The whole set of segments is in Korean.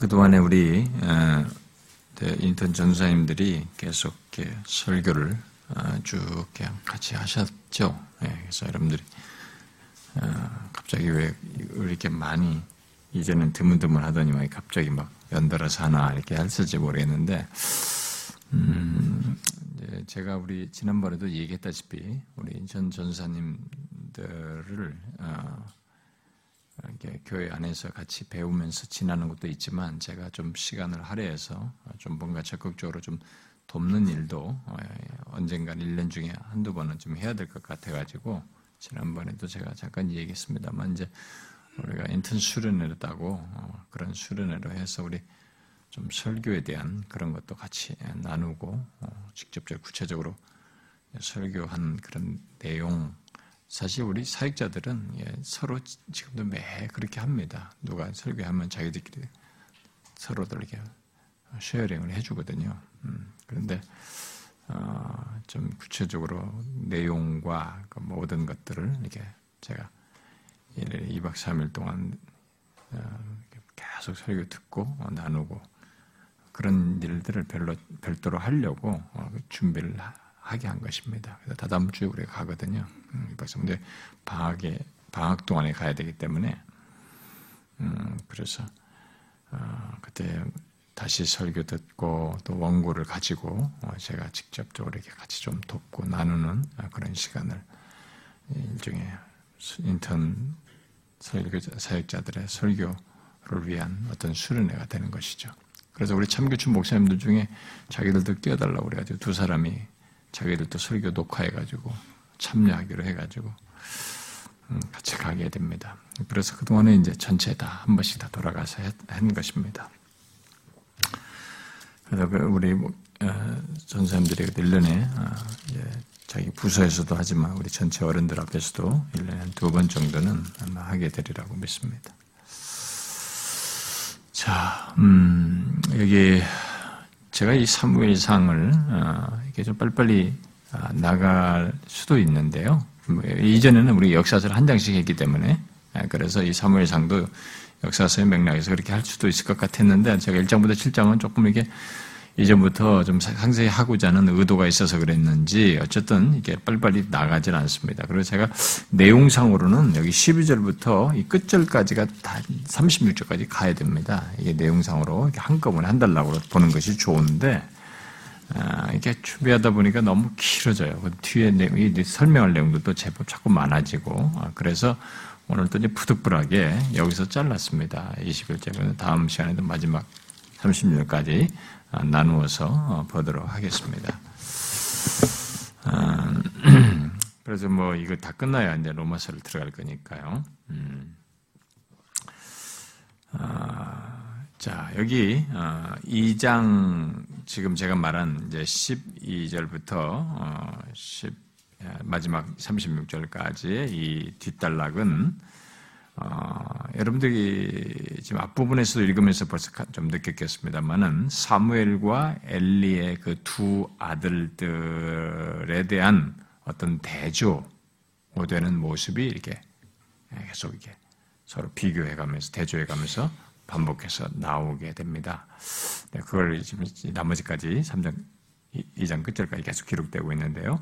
그동안에 우리 어, 네, 인턴 전사님들이 계속 설교를 어, 쭉 같이 하셨죠. 예, 그래서 여러분들이 어, 갑자기 왜 이렇게 많이 이제는 드문드문 하더니만 갑자기 막 연달아서 하나 이렇게 했을지 모르겠는데 음, 제가 우리 지난번에도 얘기했다시피 우리 전 전사님들을 어, 이렇게 교회 안에서 같이 배우면서 지나는 것도 있지만 제가 좀 시간을 할애해서 좀 뭔가 적극적으로 좀 돕는 일도 어, 언젠가 1년 중에 한두 번은 좀 해야 될 것 같아가지고 지난번에도 제가 잠깐 얘기했습니다만 이제 우리가 인턴 수련회를 따고 어, 그런 수련회로 해서 우리 좀 설교에 대한 그런 것도 같이 나누고 어, 직접적 구체적으로 설교한 그런 내용 사실 우리 사역자들은 예, 서로 지금도 매 그렇게 합니다. 누가 설교하면 자기들끼리 서로들 이렇게 sharing을 해주거든요. 음, 그런데 어, 좀 구체적으로 내용과 그 모든 것들을 이렇게 제가 2박 3일 동안 어, 계속 설교 듣고 나누고 그런 일들을 별로 별도로 하려고 어, 준비를 하게 한 것입니다. 그래서 다다음 주에 우리가 가거든요. 음, 근데 방학에 방학 동안에 가야 되기 때문에 음, 그래서 어, 그때 다시 설교 듣고 또 원고를 가지고 어, 제가 직접적으로 이렇게 같이 좀 돕고 나누는 그런 시간을 일종의 인턴 설교 사역자들의 설교를 위한 어떤 수련회가 되는 것이죠. 그래서 우리 참교춘 목사님들 중에 자기들도 끼어달라고 그래가지고 두 사람이 자기들도 설교 녹화해가지고 참여하기로 해가지고 음, 같이 가게 됩니다. 그래서 그동안에 이제 전체 다 한 번씩 다 돌아가서 한 것입니다. 그래서 그 우리 뭐, 어, 전사님들이 1년에 어, 자기 부서에서도 하지만 우리 전체 어른들 앞에서도 1년에 두번 정도는 아마 하게 되리라고 믿습니다. 자, 음, 여기 제가 이 사무엘상을 어, 이렇게 좀 빨리빨리 아, 나갈 수도 있는데요. 뭐, 이전에는 우리 역사서를 한 장씩 했기 때문에 아, 그래서 이 사무엘상도 역사서의 맥락에서 그렇게 할 수도 있을 것 같았는데 제가 1장부터 7장은 조금 이게 이전부터 좀 상세히 하고자 하는 의도가 있어서 그랬는지 어쨌든 이게 빨리빨리 나가질 않습니다. 그래서 제가 내용상으로는 여기 12절부터 이 끝절까지가 다 36절까지 가야 됩니다. 이게 내용상으로 한꺼번에 한달라고 보는 것이 좋은데 아, 이게 준비하다 보니까 너무 길어져요. 그 뒤에 내용 이 설명할 내용도 또 제법 자꾸 많아지고 아, 그래서 오늘 또 이제 푸득불하게 여기서 잘랐습니다. 21절은 다음 시간에도 마지막 30절까지 아, 나누어서 어, 보도록 하겠습니다. 아, 그래서 뭐 이거 다 끝나야 이제 로마서를 들어갈 거니까요. 음. 아, 자 여기 2장 지금 제가 말한 이제 12절부터 10 마지막 36절까지의 이 뒷단락은 어, 여러분들이 지금 앞부분에서도 읽으면서 벌써 좀 느꼈겠습니다만은 사무엘과 엘리의 그 두 아들들에 대한 어떤 대조 되는 모습이 이렇게 계속 이렇게 서로 비교해 가면서 대조해 가면서 반복해서 나오게 됩니다. 네, 그걸 지금 나머지까지 3장 2장 끝절까지 계속 기록되고 있는데요.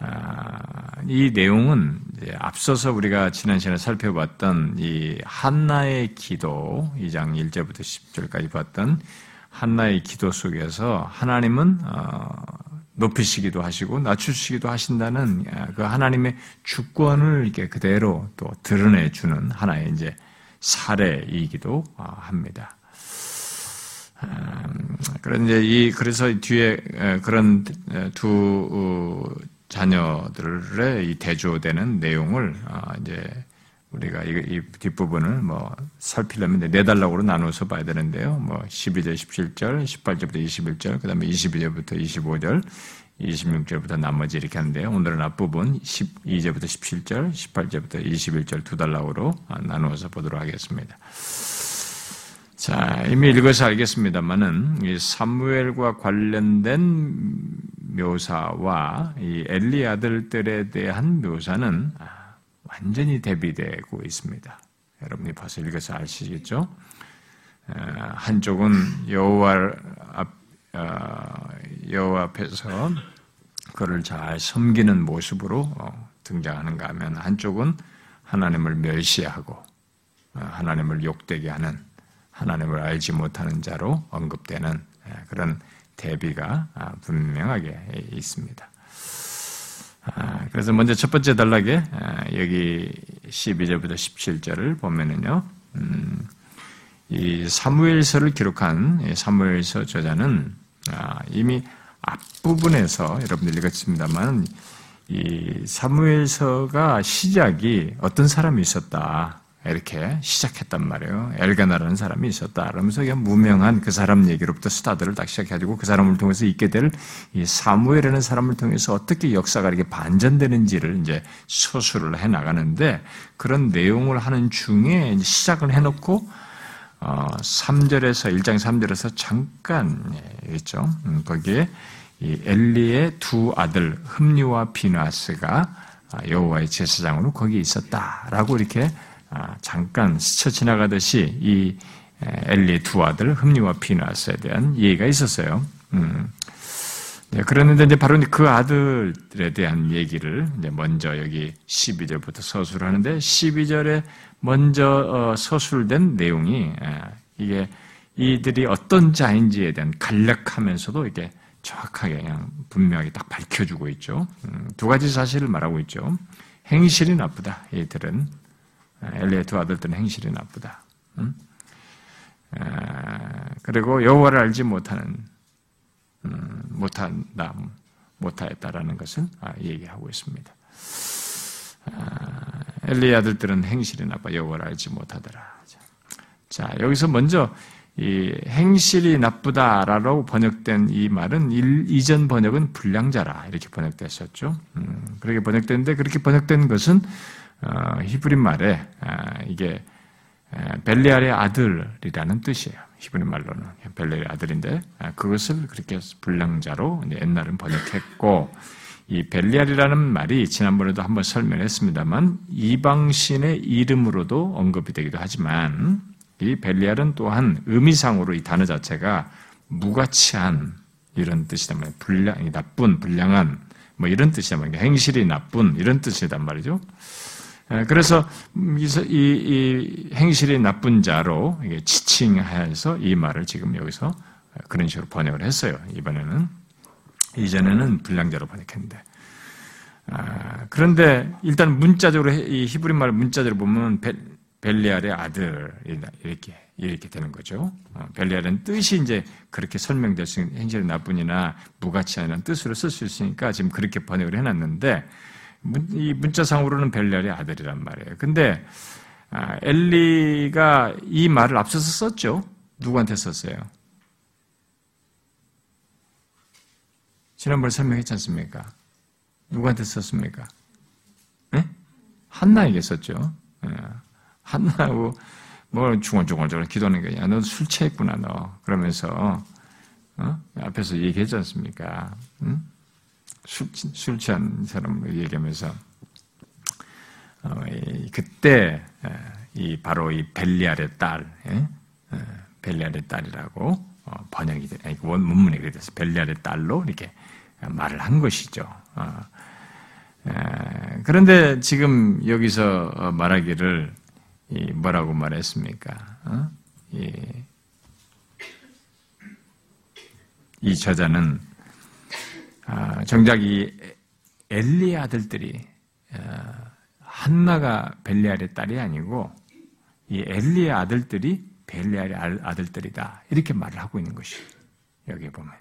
아, 이 내용은 앞서서 우리가 지난 시간에 살펴봤던 이 한나의 기도 2장 1절부터 10절까지 봤던 한나의 기도 속에서 하나님은 어, 높이시기도 하시고 낮추시기도 하신다는 아, 그 하나님의 주권을 이렇게 그대로 또 드러내 주는 하나의 이제 사례이기도 어, 합니다. 음, 그런데 이 그래서 뒤에 그런 두 자녀들의 이 대조되는 내용을 아, 이제 우리가 이, 뒷부분을 뭐 살피려면 네 달락으로 나눠서 봐야 되는데요. 뭐 12절, 17절, 18절부터 21절, 그 다음에 22절부터 25절, 26절부터 나머지 이렇게 하는데요. 오늘은 앞부분 12절부터 17절, 18절부터 21절 두 달락으로 아, 나누어서 보도록 하겠습니다. 자, 이미 읽어서 알겠습니다만은 이 사무엘과 관련된 묘사와 이 엘리 아들들에 대한 묘사는 완전히 대비되고 있습니다. 여러분이 봐서 읽어서 아시겠죠? 한쪽은 여호와 앞 어, 여호와 앞에서 그를 잘 섬기는 모습으로 어, 등장하는가 하면 한쪽은 하나님을 멸시하고 어, 하나님을 욕되게 하는 하나님을 알지 못하는 자로 언급되는 그런 대비가 아, 분명하게 있습니다. 아, 그래서 먼저 첫 번째 단락에 아, 여기 12절부터 17절을 보면은요, 음, 이 사무엘서를 기록한 사무엘서 저자는 이미 앞부분에서 여러분들 읽었습니다만 이 사무엘서가 시작이 어떤 사람이 있었다. 이렇게 시작했단 말이에요. 엘가나라는 사람이 있었다. 그러면서 무명한 그 사람 얘기로부터 스타들을 딱 시작해가지고 그 사람을 통해서 있게 될 이 사무엘이라는 사람을 통해서 어떻게 역사가 이렇게 반전되는지를 이제 서술을 해 나가는데 그런 내용을 하는 중에 시작을 해놓고 어, 3절에서 1장 3절에서 잠깐 예, 있죠. 음, 거기에 이 엘리의 두 아들 흠리와 비나스가 아, 여호와의 제사장으로 거기에 있었다라고 이렇게 아, 잠깐 스쳐 지나가듯이 이 엘리의 두 아들 흠리와 피나스에 대한 얘기가 있었어요. 음. 네, 그랬는데 이제 바로 그 아들에 대한 얘기를 먼저 여기 12절부터 서술을 하는데 12절에 먼저 어, 서술된 내용이 이게 이들이 어떤 자인지에 대한 간략하면서도 이게 정확하게 그냥 분명하게 딱 밝혀주고 있죠. 음, 두 가지 사실을 말하고 있죠. 행실이 나쁘다. 이들은 엘리의 두 아들들은 행실이 나쁘다. 음? 그리고 여호와를 알지 못하는 음, 못한다, 못하였다라는 것을 아, 얘기하고 있습니다. 아, 엘리의 아들들은 행실이 나빠 여호와를 알지 못하더라. 자 여기서 먼저 이 행실이 나쁘다라고 번역된 이 말은 일, 이전 번역은 불량자라 이렇게 번역됐었죠. 음, 그렇게 번역됐는데 그렇게 번역된 것은 어, 히브리 말에 아, 이게 벨리알의 아들이라는 뜻이에요. 히브리 말로는 벨리알의 아들인데 아, 그것을 그렇게 불량자로 옛날은 번역했고 이 벨리알이라는 말이 지난번에도 한번 설명했습니다만 이방신의 이름으로도 언급이 되기도 하지만 이 벨리알은 또한 의미상으로 이 단어 자체가 무가치한 이런 뜻이단 말이에요. 불량, 나쁜, 불량한 뭐 이런 뜻이란 말이에요. 행실이 나쁜 이런 뜻이란 말이죠. 그래서 이, 이, 행실이 나쁜 자로 지칭해서 이 말을 지금 여기서 그런 식으로 번역을 했어요. 이번에는 이전에는 불량자로 번역했는데. 아, 그런데 일단 문자적으로 이 히브리 말 문자적으로 보면 벨리알의 아들 이렇게 이렇게 되는 거죠. 어, 벨리알은 뜻이 이제 그렇게 설명될 수 있는 행실이 나쁜이나 무가치하는 뜻으로 쓸 수 있으니까 지금 그렇게 번역을 해놨는데 이 문자상으로는 벨리알의 아들이란 말이에요. 근데 아, 엘리가 이 말을 앞서서 썼죠. 누구한테 썼어요? 지난번에 설명했지 않습니까? 누구한테 썼습니까? 네? 한나에게 썼죠. 네. 한나하고 뭐 중얼중얼중얼 기도하는 거야. 너 술 취했구나 너. 그러면서 어? 앞에서 얘기했지 않습니까? 응? 술, 술 취한 사람을 얘기하면서 어, 이, 그때 이 바로 이 벨리알의 딸, 예? 벨리알의 딸이라고 어, 번역이 돼, 아니, 원 문문에 그래 돼서 벨리알의 딸로 이렇게 말을 한 것이죠. 어, 그런데 지금 여기서 어, 말하기를 뭐라고 말했습니까? 어? 이 저자는 아, 정작 이 엘리의 아들들이 어, 한나가 벨리알의 딸이 아니고 이 엘리의 아들들이 벨리알의 아들들이다. 이렇게 말을 하고 있는 것이 여기 보면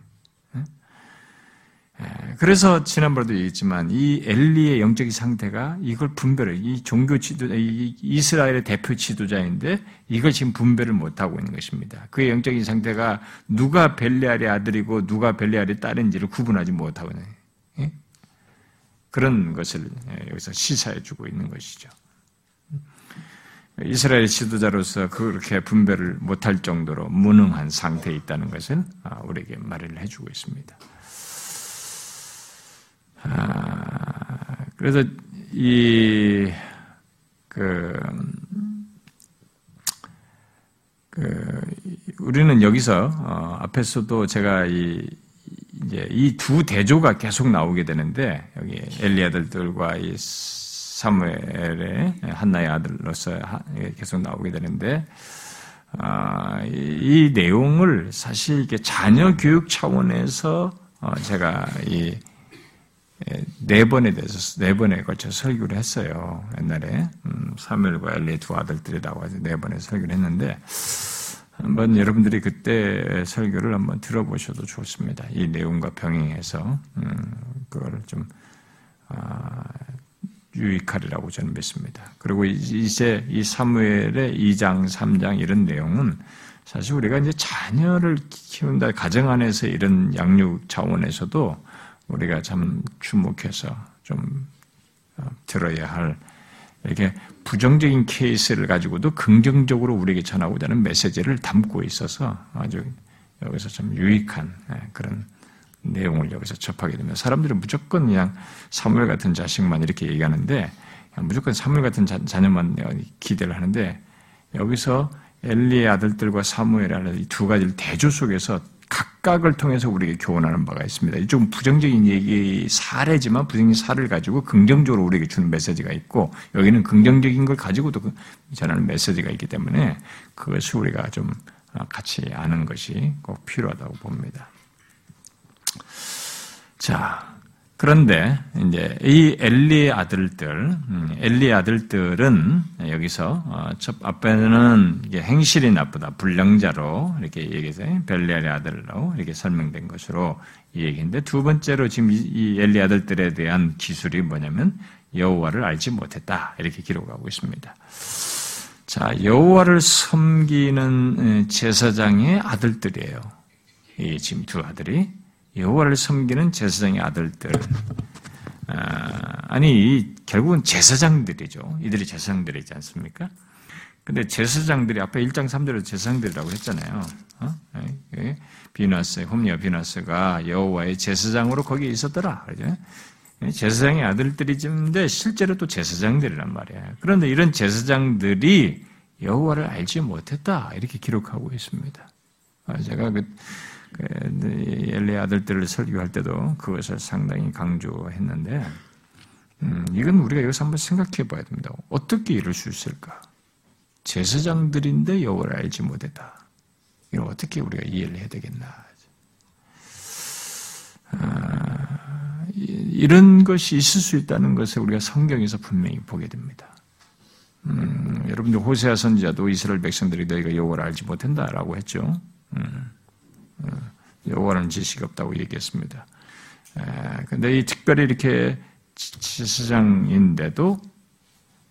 그래서 지난번에도 얘기했지만 이 엘리의 영적인 상태가 이걸 분별을 이 종교 지도자 이 이스라엘의 대표 지도자인데 이걸 지금 분별을 못 하고 있는 것입니다. 그의 영적인 상태가 누가 벨리알의 아들이고 누가 벨리알의 딸인지를 구분하지 못하고 있는 예? 그런 것을 예, 여기서 시사해 주고 있는 것이죠. 이스라엘 지도자로서 그렇게 분별을 못할 정도로 무능한 상태에 있다는 것을 아, 우리에게 말을 해주고 있습니다. 아, 그래서 이, 그, 그, 우리는 여기서 어, 앞에서도 제가 이 이제 이 두 대조가 계속 나오게 되는데 여기 엘리 아들들과 이 사무엘의 한나의 아들로서 계속 나오게 되는데 아, 이, 내용을 사실 이게 자녀 교육 차원에서 어, 제가 이 네 번에 대해서 네 번에 걸쳐 설교를 했어요. 옛날에 음, 사무엘과 엘리의 두 아들들이 나와서 네 번에 설교를 했는데 한번 여러분들이 그때 설교를 한번 들어보셔도 좋습니다. 이 내용과 병행해서 음, 그걸 좀 아, 유익하리라고 저는 믿습니다. 그리고 이제 이 사무엘의 2장, 3장 이런 내용은 사실 우리가 이제 자녀를 키운다 가정 안에서 이런 양육 차원에서도 우리가 참 주목해서 좀 어, 들어야 할 이렇게 부정적인 케이스를 가지고도 긍정적으로 우리에게 전하고자 하는 메시지를 담고 있어서 아주 여기서 좀 유익한 예, 그런 내용을 여기서 접하게 되면 사람들은 무조건 그냥 사물 같은 자식만 이렇게 얘기하는데 무조건 사물 같은 자, 녀만 기대를 하는데 여기서 엘리의 아들들과 사무엘의 두 가지를 대조 속에서 각각을 통해서 우리에게 교훈하는 바가 있습니다. 이좀 부정적인 얘기 사례지만 부정적인 사례를 가지고 긍정적으로 우리에게 주는 메시지가 있고 여기는 긍정적인 걸 가지고도 그 전하는 메시지가 있기 때문에 그것을 우리가 좀 같이 아는 것이 꼭 필요하다고 봅니다. 자, 그런데 이제 이 엘리의 아들들, 음, 엘리의 아들들은 여기서 어, 첫 앞에는 행실이 나쁘다, 불량자로 이렇게 얘기해서 벨리알의 아들로 이렇게 설명된 것으로 이 얘기인데 두 번째로 지금 이 엘리 아들들에 대한 기술이 뭐냐면 여호와를 알지 못했다 이렇게 기록하고 있습니다. 자, 여호와를 섬기는 제사장의 아들들이에요. 이 지금 두 아들이 여호와를 섬기는 제사장의 아들들. 아, 니 결국은 제사장들이죠. 이들이 제사장들이지 않습니까? 근데 제사장들이 앞에 1장 3절에 제사장들이라고 했잖아요. 어? 비나스, 홈리아 비나스가 여호와의 제사장으로 거기에 있었더라. 그죠? 제사장의 아들들이지인데 실제로 또 제사장들이란 말이에요. 그런데 이런 제사장들이 여호와를 알지 못했다 이렇게 기록하고 있습니다. 아, 제가 그 그, 엘리 아들들을 설교할 때도 그것을 상당히 강조했는데, 음, 이건 우리가 여기서 한번 생각해 봐야 됩니다. 어떻게 이럴 수 있을까? 제사장들인데 여호와를 알지 못했다. 이걸 어떻게 우리가 이해를 해야 되겠나? 아, 이런 것이 있을 수 있다는 것을 우리가 성경에서 분명히 보게 됩니다. 음, 여러분들 호세아 선지자도 이스라엘 백성들이 너희가 여호와를 알지 못한다라고 했죠. 음. 여호와는 지식이 없다고 얘기했습니다. 근데 이 특별히 이렇게 지사장인데도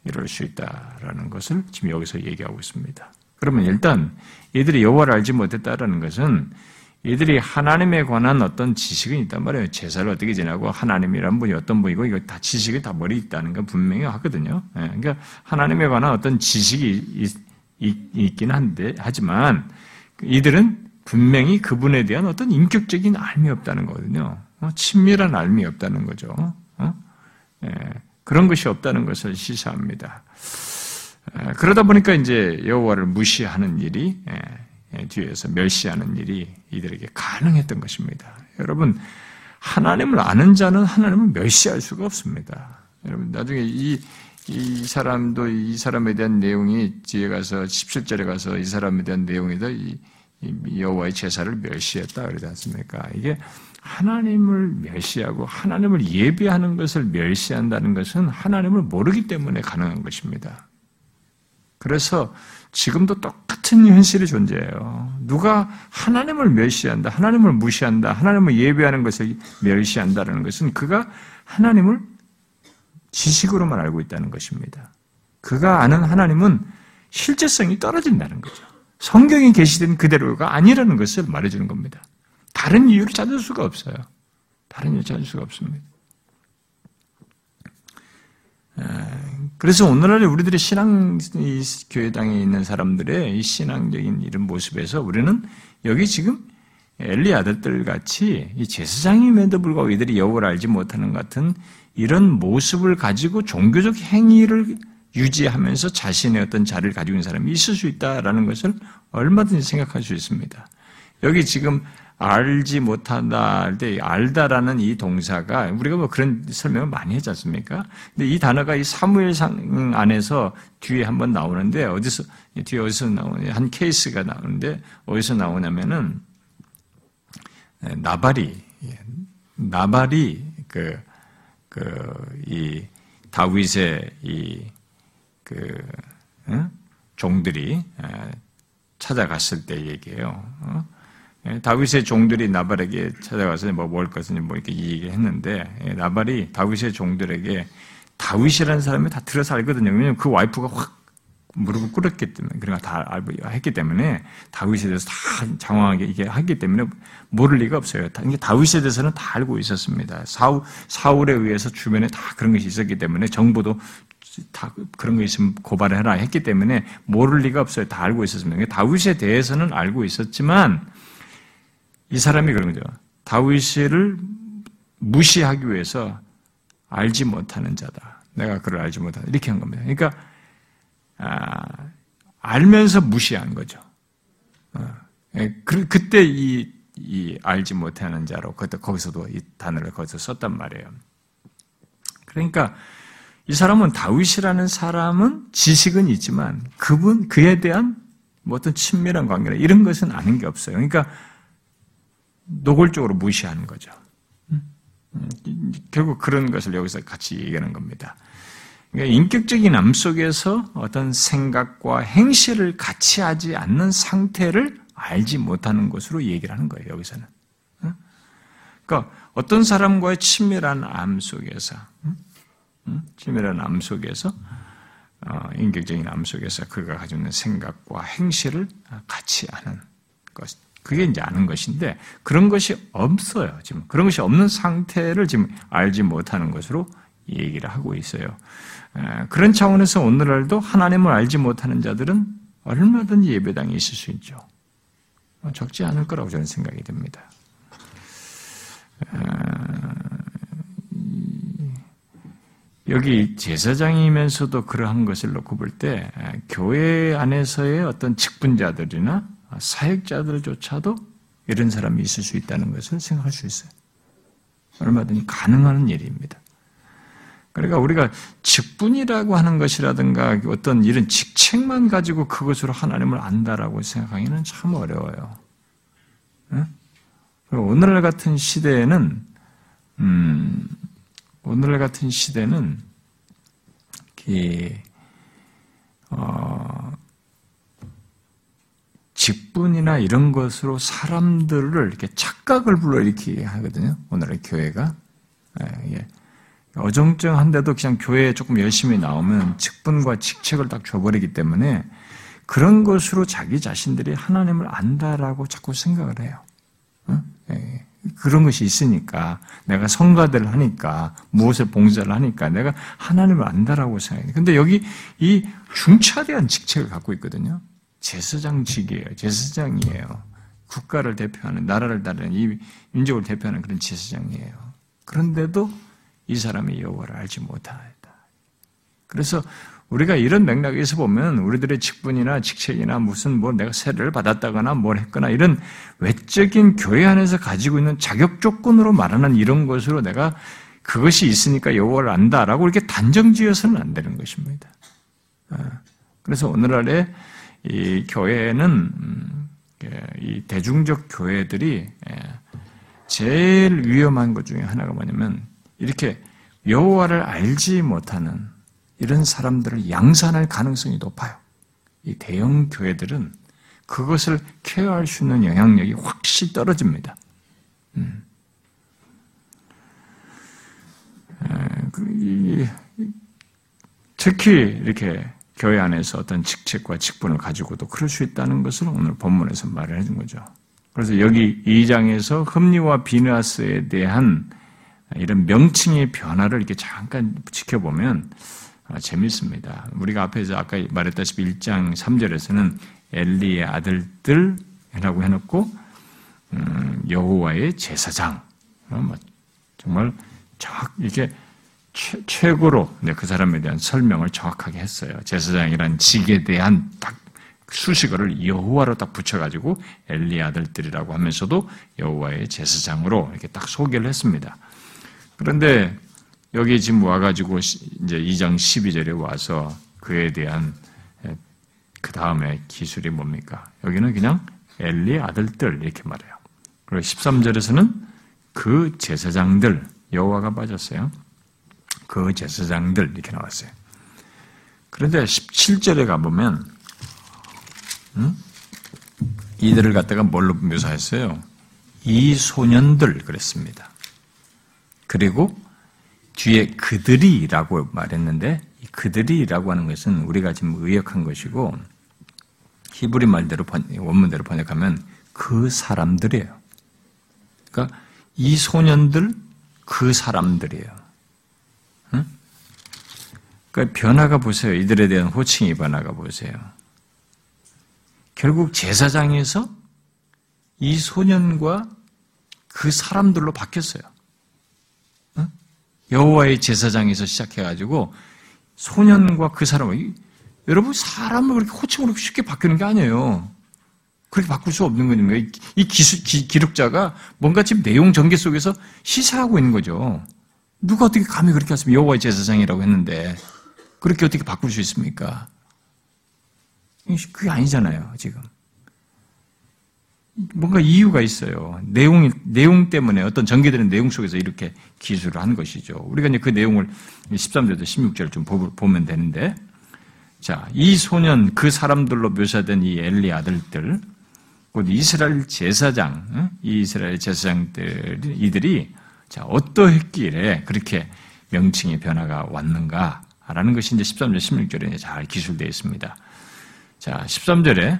이럴 수 있다라는 것을 지금 여기서 얘기하고 있습니다. 그러면 일단 이들이 여호와를 알지 못했다라는 것은 이들이 하나님에 관한 어떤 지식은 있단 말이에요. 제사를 어떻게 지내고 하나님이란 분이 어떤 분이고 이거 다 지식이 다 머리 있다는 건 분명히 하거든요. 그러니까 하나님에 관한 어떤 지식이 있, 긴 한데 하지만 이들은 분명히 그분에 대한 어떤 인격적인 알미 없다는 거거든요. 어? 친밀한 알미 없다는 거죠. 어? 예, 그런 것이 없다는 것을 시사합니다. 예, 그러다 보니까 이제 여호와를 무시하는 일이 예, 예, 뒤에서 멸시하는 일이 이들에게 가능했던 것입니다. 여러분 하나님을 아는 자는 하나님을 멸시할 수가 없습니다. 여러분 나중에 이, 이 사람도 이 사람에 대한 내용이 뒤에 가서 17절에 가서 이 사람에 대한 내용이다 이 여호와의 제사를 멸시했다 그러지 않습니까? 이게 하나님을 멸시하고 하나님을 예배하는 것을 멸시한다는 것은 하나님을 모르기 때문에 가능한 것입니다. 그래서 지금도 똑같은 현실이 존재해요. 누가 하나님을 멸시한다, 하나님을 무시한다, 하나님을 예배하는 것을 멸시한다는 것은 그가 하나님을 지식으로만 알고 있다는 것입니다. 그가 아는 하나님은 실제성이 떨어진다는 거죠. 성경에 게시된 그대로가 아니라는 것을 말해주는 겁니다. 다른 이유를 찾을 수가 없어요. 다른 이유를 찾을 수가 없습니다. 그래서 오늘날 우리들의 신앙, 교회당에 있는 사람들의 이 신앙적인 이런 모습에서 우리는 여기 지금 엘리 아들들 같이 이 제사장임에도 불구하고 이들이 여호를 알지 못하는 같은 이런 모습을 가지고 종교적 행위를 유지하면서 자신의 어떤 자리를 가지고 있는 사람이 있을 수 있다라는 것을 얼마든지 생각할 수 있습니다. 여기 지금 알지 못한다 할 때 알다라는 이 동사가 우리가 뭐 그런 설명을 많이 했지 않습니까? 근데 이 단어가 이 사무엘상 안에서 뒤에 한번 나오는데 어디서 뒤에 어디서 나오냐 한 케이스가 나오는데 어디서 나오냐면은 예, 나발이 예, 나발이 그 그 이 다윗의 이 그 종들이 예, 찾아갔을 때 얘기예요. 어? 예, 다윗의 종들이 나발에게 찾아가서 뭐 먹을 것은 뭐 이렇게 얘기했는데 예, 나발이 다윗의 종들에게 다윗이라는 사람이 다 들어서 알거든요. 왜냐하면 그 와이프가 확 무릎을 꿇었기 때문에 그러니까 다 알고 했기 때문에 다윗에 대해서 다 장황하게 이게 하기 때문에 모를 리가 없어요. 이게 다윗에 대해서는 다 알고 있었습니다. 사울 사울에 의해서 주변에 다 그런 것이 있었기 때문에 정보도 다 그런 거 있으면 고발해라 했기 때문에 모를 리가 없어요. 다 알고 있었습니다. 다윗에 대해서는 알고 있었지만 이 사람이 그런 거죠. 다윗을 무시하기 위해서 알지 못하는 자다. 내가 그를 알지 못하다. 이렇게 한 겁니다. 그러니까 아, 알면서 무시한 거죠. 어, 예, 그, 그때 이, 이 알지 못하는 자로 그때 거기서도 이 단어를 거기서 썼단 말이에요. 그러니까 이 사람은 다윗이라는 사람은 지식은 있지만 그분 그에 대한 뭐 어떤 친밀한 관계나 이런 것은 아는 게 없어요. 그러니까 노골적으로 무시하는 거죠. 음? 음, 결국 그런 것을 여기서 같이 얘기하는 겁니다. 그러니까 인격적인 암 속에서 어떤 생각과 행실을 같이 하지 않는 상태를 알지 못하는 것으로 얘기를 하는 거예요, 여기서는. 어? 그러니까 어떤 사람과의 친밀한 암 속에서, 친밀한 암 속에서, 어, 인격적인 암 속에서 그가 가지고 있는 생각과 행실을 같이 하는 것. 그게 이제 아는 것인데 그런 것이 없어요. 지금 그런 것이 없는 상태를 지금 알지 못하는 것으로 얘기를 하고 있어요. 그런 차원에서 오늘날도 하나님을 알지 못하는 자들은 얼마든지 예배당에 있을 수 있죠. 뭐 적지 않을 거라고 저는 생각이 듭니다. 여기 제사장이면서도 그러한 것을 놓고 볼 때 교회 안에서의 어떤 직분자들이나 사역자들조차도 이런 사람이 있을 수 있다는 것을 생각할 수 있어요. 얼마든지 가능한 일입니다. 그러니까 우리가 직분이라고 하는 것이라든가 어떤 이런 직책만 가지고 그것으로 하나님을 안다라고 생각하기는 참 어려워요. 오늘날 같은 시대에는 음, 오늘날 같은 시대는 이, 어, 직분이나 이런 것으로 사람들을 이렇게 착각을 불러일으키게 하거든요. 오늘의 교회가. 예, 어정쩡한데도 그냥 교회에 조금 열심히 나오면 직분과 직책을 딱 줘버리기 때문에 그런 것으로 자기 자신들이 하나님을 안다라고 자꾸 생각을 해요. 예, 그런 것이 있으니까 내가 성가대를 하니까 무엇을 봉사를 하니까 내가 하나님을 안다라고 생각해요. 근데 여기 이 중차대한 직책을 갖고 있거든요. 제사장직이에요. 제사장이에요. 국가를 대표하는 나라를 다루는 이 민족을 대표하는 그런 제사장이에요. 그런데도 이 사람이 여호와를 알지 못하다. 그래서 우리가 이런 맥락에서 보면 우리들의 직분이나 직책이나 무슨 뭐 내가 세례를 받았다거나 뭘 했거나 이런 외적인 교회 안에서 가지고 있는 자격 조건으로 말하는 이런 것으로 내가 그것이 있으니까 여호와를 안다라고 이렇게 단정지어서는 안 되는 것입니다. 아, 그래서 오늘날에 이 교회는 음, 예, 이 대중적 교회들이 예, 제일 위험한 것 중에 하나가 뭐냐면 이렇게 여호와를 알지 못하는 이런 사람들을 양산할 가능성이 높아요. 이 대형 교회들은 그것을 케어할 수 있는 영향력이 확실히 떨어집니다. 음. 그, 특히 이렇게 교회 안에서 어떤 직책과 직분을 가지고도 그럴 수 있다는 것을 오늘 본문에서 말을 해준 거죠. 그래서 여기 2장에서 흠리와 비누아스에 대한 이런 명칭의 변화를 이렇게 잠깐 지켜보면 아, 재밌습니다. 우리가 앞에 서 아까 말했다시피 1장 3절에서는 엘리의 아들들이라고 해놓고 음, 여호와의 제사장 어, 뭐 정말 정 이렇게 최, 고로 그 사람에 대한 설명을 정확하게 했어요. 제사장이란 직에 대한 딱 수식어를 여호와로 딱 붙여가지고 엘리 아들들이라고 하면서도 여호와의 제사장으로 이렇게 딱 소개를 했습니다. 그런데 여기 지금 와가지고 이제 2장 12절에 와서 그에 대한 그 다음에 기술이 뭡니까? 여기는 그냥 엘리 아들들 이렇게 말해요. 그리고 13절에서는 그 제사장들 여호와가 빠졌어요. 그 제사장들 이렇게 나왔어요. 그런데 17절에 가보면 음? 이들을 갖다가 뭘로 묘사했어요? 이 소년들 그랬습니다. 그리고 뒤에 그들이라고 말했는데 그들이라고 하는 것은 우리가 지금 의역한 것이고 히브리 말대로 원문대로 번역하면 그 사람들이에요. 그러니까 이 소년들 그 사람들이에요. 응? 그러니까 변화가 보세요. 이들에 대한 호칭이 변화가 보세요. 결국 제사장에서 이 소년과 그 사람들로 바뀌었어요. 여호와의 제사장에서 시작해가지고 소년과 그 사람을 여러분 사람을 그렇게 호칭으로 쉽게 바뀌는 게 아니에요. 그렇게 바꿀 수 없는 거니까 이 기수, 기, 기록자가 뭔가 지금 내용 전개 속에서 시사하고 있는 거죠. 누가 어떻게 감히 그렇게 했으면 여호와의 제사장이라고 했는데 그렇게 어떻게 바꿀 수 있습니까? 그게 아니잖아요, 지금. 뭔가 이유가 있어요. 내용, 내용 때문에 어떤 전개되는 내용 속에서 이렇게 기술을 한 것이죠. 우리가 이제 그 내용을 13절에서 16절을 좀 보면 되는데, 자, 이 소년, 그 사람들로 묘사된 이 엘리 아들들, 곧 이스라엘 제사장, 이 이스라엘 제사장들, 이들이 자, 어떠했기에 그렇게 명칭의 변화가 왔는가라는 것이 이제 13절, 16절에 잘 기술되어 있습니다. 자, 13절에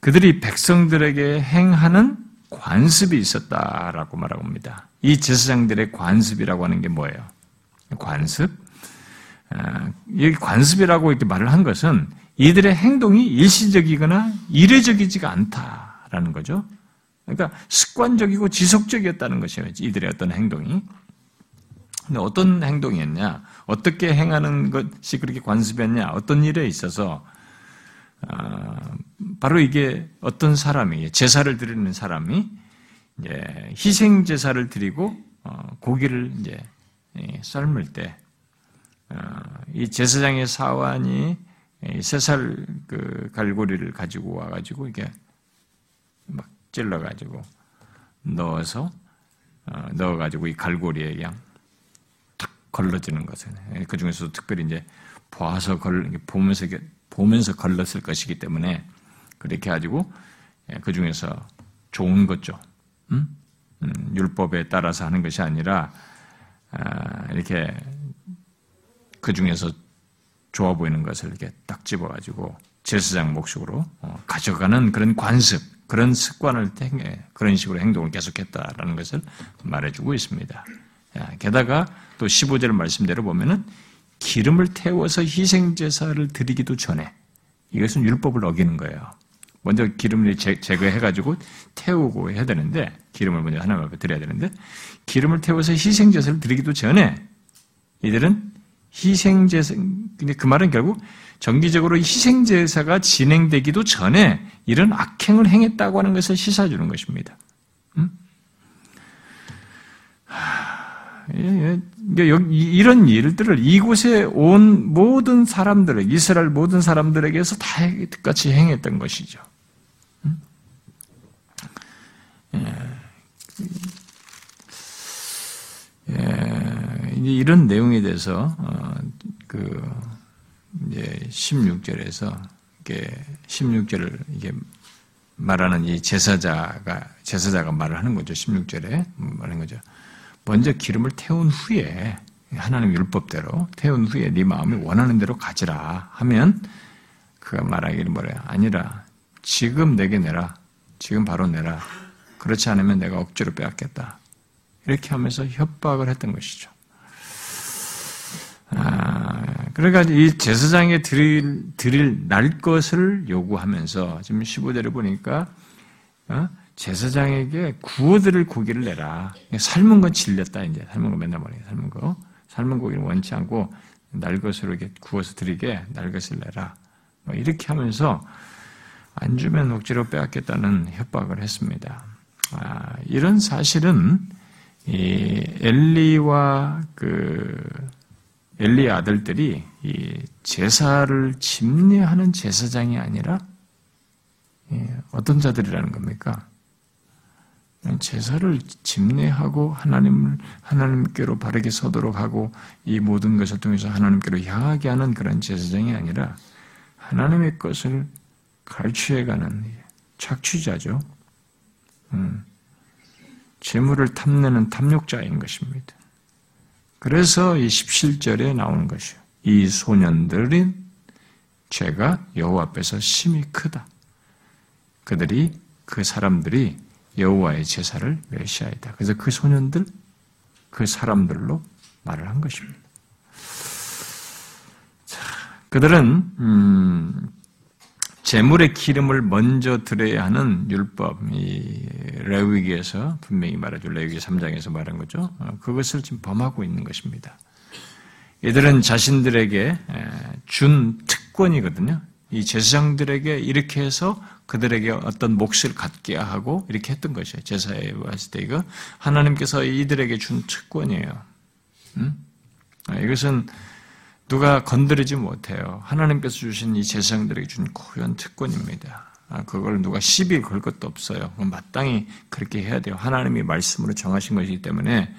그들이 백성들에게 행하는 관습이 있었다라고 말하고 합니다. 이 제사장들의 관습이라고 하는 게 뭐예요? 관습? 아, 여기 관습이라고 이렇게 말을 한 것은 이들의 행동이 일시적이거나 이례적이지가 않다라는 거죠. 그러니까 습관적이고 지속적이었다는 것이에요. 이들의 어떤 행동이. 근데 어떤 행동이었냐? 어떻게 행하는 것이 그렇게 관습이었냐? 어떤 일에 있어서 아, 바로 이게 어떤 사람이 제사를 드리는 사람이 희생 제사를 드리고 어, 고기를 이제 예, 삶을 때이 어, 제사장의 사환이 세살 그 갈고리를 가지고 와가지고 이게 막 찔러가지고 넣어서 어, 넣어가지고 이 갈고리에 그냥 탁 걸러지는 것은 그 중에서도 특별히 이제 봐서 걸 보면서 보면서 걸렀을 것이기 때문에 그렇게 가지고 예, 그 중에서 좋은 거죠. 음? 음, 율법에 따라서 하는 것이 아니라 아, 이렇게 그 중에서 좋아 보이는 것을 이렇게 딱 집어가지고 제사장 목적으로 어, 가져가는 그런 관습, 그런 습관을 그런 식으로 행동을 계속했다라는 것을 말해주고 있습니다. 게다가 또 15절 말씀대로 보면은 기름을 태워서 희생제사를 드리기도 전에 이것은 율법을 어기는 거예요. 먼저 기름을 제거해가지고 태우고 해야 되는데 기름을 먼저 하나님 앞에 드려야 되는데 기름을 태워서 희생제사를 드리기도 전에 이들은 희생제사 근데 그 말은 결국 정기적으로 희생제사가 진행되기도 전에 이런 악행을 행했다고 하는 것을 시사해 주는 것입니다. 음? 이런 일들을 이곳에 온 모든 사람들에게, 이스라엘 모든 사람들에게서 다 똑같이 행했던 것이죠. 예. 예. 이런 내용에 대해서, 어, 그, 이제 16절에서, 이게 16절을 이게 말하는 이 제사자가, 제사자가 말을 하는 거죠. 16절에 말하는 거죠. 먼저 기름을 태운 후에 하나님 율법대로 태운 후에 네 마음이 원하는 대로 가지라 하면 그가 말하기를 뭐래요? 아니라 지금 내게 내라. 지금 바로 내라. 그렇지 않으면 내가 억지로 빼앗겠다. 이렇게 하면서 협박을 했던 것이죠. 아, 그러니까 이 제사장에 드릴, 드릴 날 것을 요구하면서 지금 15절에 보니까 어? 제사장에게 구워드릴 고기를 내라. 삶은 건 질렸다, 이제. 삶은 거 맨날 말해요. 삶은 거. 삶은 고기를 원치 않고 날 것으로 이렇게 구워서 드리게 날 것을 내라. 뭐 이렇게 하면서 안 주면 억지로 빼앗겠다는 협박을 했습니다. 아, 이런 사실은 이 엘리와 그 엘리 아들들이 이 제사를 집례하는 제사장이 아니라 예, 어떤 자들이라는 겁니까? 제사를 집례하고 하나님을 하나님께로 바르게 서도록 하고 이 모든 것을 통해서 하나님께로 향하게 하는 그런 제사장이 아니라 하나님의 것을 갈취해가는 착취자죠. 음, 재물을 탐내는 탐욕자인 것입니다. 그래서 이 17절에 나오는 것이요. 이 소년들은 죄가 여호와 앞에서 심히 크다. 그들이 그 사람들이 여호와의 제사를 멸시하이다. 그래서 그 소년들, 그 사람들로 말을 한 것입니다. 자, 그들은 음, 재물의 기름을 먼저 드려야 하는 율법, 이 레위기에서 분명히 말하죠. 레위기 3장에서 말한 거죠. 어, 그것을 지금 범하고 있는 것입니다. 이들은 자신들에게 준 특권이거든요. 이 제사장들에게 이렇게 해서 그들에게 어떤 몫을 갖게 하고 이렇게 했던 것이에요. 제사에 왔을 때 이거 하나님께서 이들에게 준 특권이에요. 음? 이것은 누가 건드리지 못해요. 하나님께서 주신 이 제사장들에게 준 고유한 특권입니다. 아, 그걸 누가 시비 걸 것도 없어요. 마땅히 그렇게 해야 돼요. 하나님이 말씀으로 정하신 것이기 때문에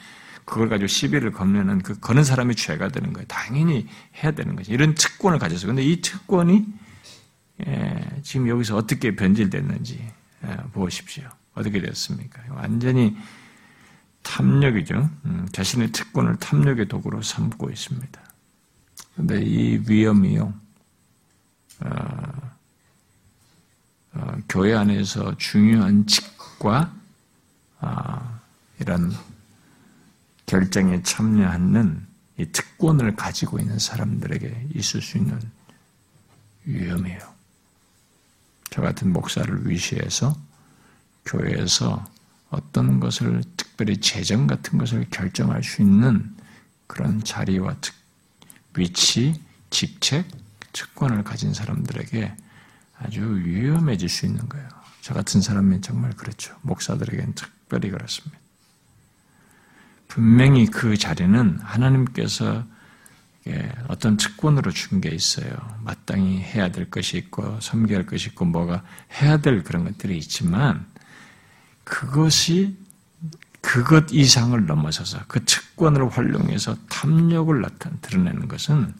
그걸 가지고 시비를 걸면은 그 거는 사람이 죄가 되는 거예요. 당연히 해야 되는 거죠. 이런 특권을 가져서. 근데 이 특권이 예, 지금 여기서 어떻게 변질됐는지 예, 보십시오. 어떻게 됐습니까? 완전히 탐욕이죠. 음, 자신의 특권을 탐욕의 도구로 삼고 있습니다. 그런데 이 위험이요, 어, 어, 교회 안에서 중요한 직과 어, 이런 결정에 참여하는 이 특권을 가지고 있는 사람들에게 있을 수 있는 위험이에요. 저 같은 목사를 위시해서 교회에서 어떤 것을 특별히 재정 같은 것을 결정할 수 있는 그런 자리와 특, 위치, 직책, 특권을 가진 사람들에게 아주 위험해질 수 있는 거예요. 저 같은 사람이 정말 그렇죠. 목사들에게는 특별히 그렇습니다. 분명히 그 자리는 하나님께서 어떤 특권으로 준 게 있어요. 마땅히 해야 될 것이 있고 섬겨야 할 것이 있고 뭐가 해야 될 그런 것들이 있지만 그것이 그것 이상을 넘어서서 그 특권을 활용해서 탐욕을 나타 드러내는 것은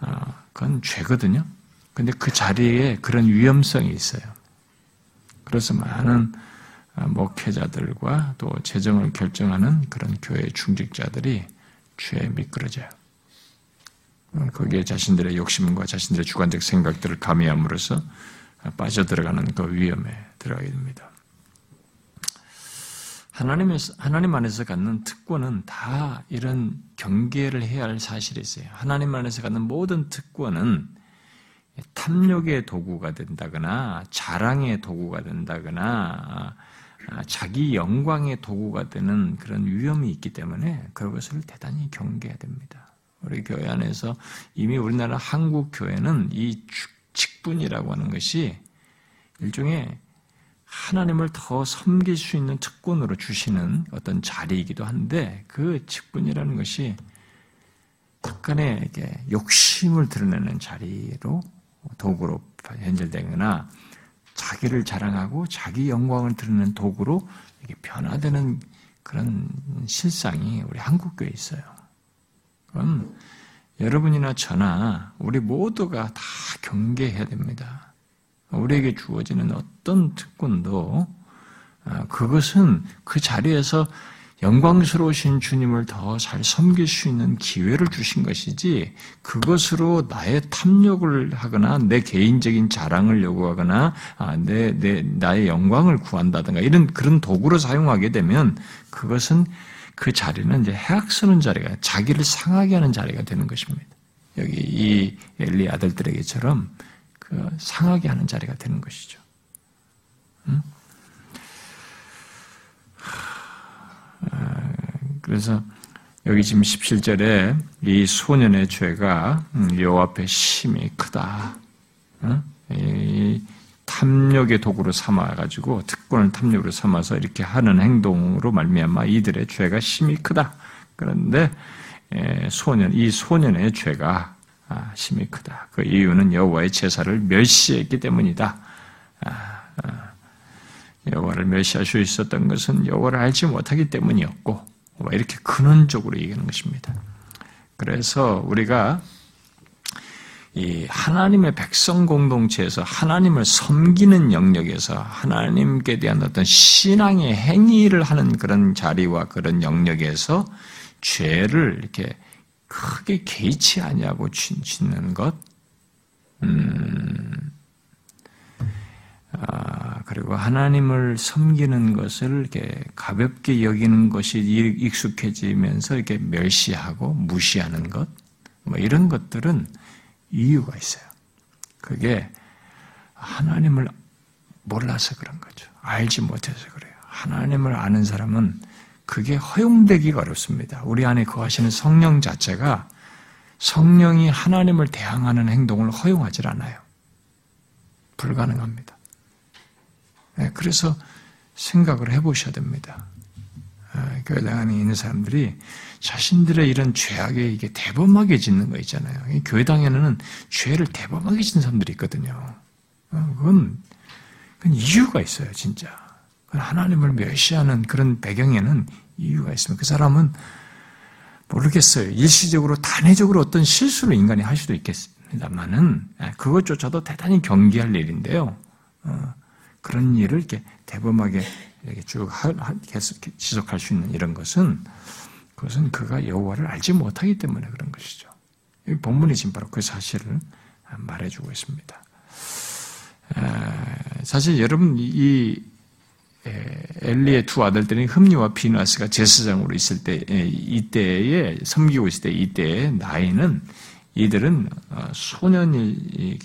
어, 그건 죄거든요. 근데 그 자리에 그런 위험성이 있어요. 그래서 많은 어, 목회자들과 또 재정을 결정하는 그런 교회 중직자들이 죄에 미끄러져요. 어, 거기에 자신들의 욕심과 자신들의 주관적 생각들을 가미함으로써 빠져들어가는 그 위험에 들어가게 됩니다. 하나님의, 하나님 안에서 갖는 특권은 다 이런 경계를 해야 할 사실이 있어요. 하나님 안에서 갖는 모든 특권은 탐욕의 도구가 된다거나 자랑의 도구가 된다거나 자기 영광의 도구가 되는 그런 위험이 있기 때문에 그것을 대단히 경계해야 됩니다. 우리 교회 안에서 이미 우리나라 한국 교회는 이 직분이라고 하는 것이 일종의 하나님을 더 섬길 수 있는 특권으로 주시는 어떤 자리이기도 한데 그 직분이라는 것이 약간의 욕심을 드러내는 자리로 도구로 현절되거나 자기를 자랑하고 자기 영광을 드러내는 도구로 이게 변화되는 그런 실상이 우리 한국 교회에 있어요. 그럼 여러분이나 저나 우리 모두가 다 경계해야 됩니다. 우리에게 주어지는 어떤 특권도 아, 그것은 그 자리에서 영광스러우신 주님을 더 잘 섬길 수 있는 기회를 주신 것이지 그것으로 나의 탐욕을 하거나 내 개인적인 자랑을 요구하거나 아, 내, 내 나의 영광을 구한다든가 이런 그런 도구로 사용하게 되면 그것은 그 자리는 이제 해악 쓰는 자리가 자기를 상하게 하는 자리가 되는 것입니다. 여기 이 엘리 아들들에게처럼 그 상하게 하는 자리가 되는 것이죠. 음? 그래서 여기 지금 17절에 이 소년의 죄가 음, 여호와 앞에 심히 크다. 이 탐욕의 도구로 삼아가지고 특권을 탐욕으로 삼아서 이렇게 하는 행동으로 말미암아 이들의 죄가 심히 크다. 그런데 소년 이 소년의 죄가 아, 심히 크다. 그 이유는 여호와의 제사를 멸시했기 때문이다. 아, 아. 여호와를 멸시할 수 있었던 것은 여호와를 알지 못하기 때문이었고 뭐 이렇게 근원적으로 얘기하는 것입니다. 그래서 우리가 이 하나님의 백성 공동체에서 하나님을 섬기는 영역에서 하나님께 대한 어떤 신앙의 행위를 하는 그런 자리와 그런 영역에서 죄를 이렇게 크게 개의치 아니하고 짓는 것, 음, 아, 그리고 하나님을 섬기는 것을 이렇게 가볍게 여기는 것이 익숙해지면서 이렇게 멸시하고 무시하는 것, 뭐 이런 것들은 이유가 있어요. 그게 하나님을 몰라서 그런 거죠. 알지 못해서 그래요. 하나님을 아는 사람은 그게 허용되기가 어렵습니다. 우리 안에 거하시는 성령 자체가 성령이 하나님을 대항하는 행동을 허용하지 않아요. 불가능합니다. 네, 그래서 생각을 해보셔야 됩니다. 네, 교회 당에 있는 사람들이 자신들의 이런 죄악에 이게 대범하게 짓는 거 있잖아요. 교회당에는 죄를 대범하게 짓는 사람들이 있거든요. 어, 그건, 그건 이유가 있어요, 진짜. 하나님을 멸시하는 그런 배경에는 이유가 있습니다. 그 사람은 모르겠어요. 일시적으로, 단회적으로 어떤 실수를 인간이 할 수도 있겠습니다만은, 예, 그것조차도 대단히 경계할 일인데요. 어, 그런 일을 이렇게 대범하게 이렇게 쭉 계속 지속할 수 있는 이런 것은 그것은 그가 여호와를 알지 못하기 때문에 그런 것이죠. 이 본문이 지금 바로 그 사실을 말해주고 있습니다. 사실 여러분 이 엘리의 두 아들들인 흠리와 비누아스가 제사장으로 있을 때 이때에 섬기고 있을 때 이때의 나이는 이들은 어, 소년이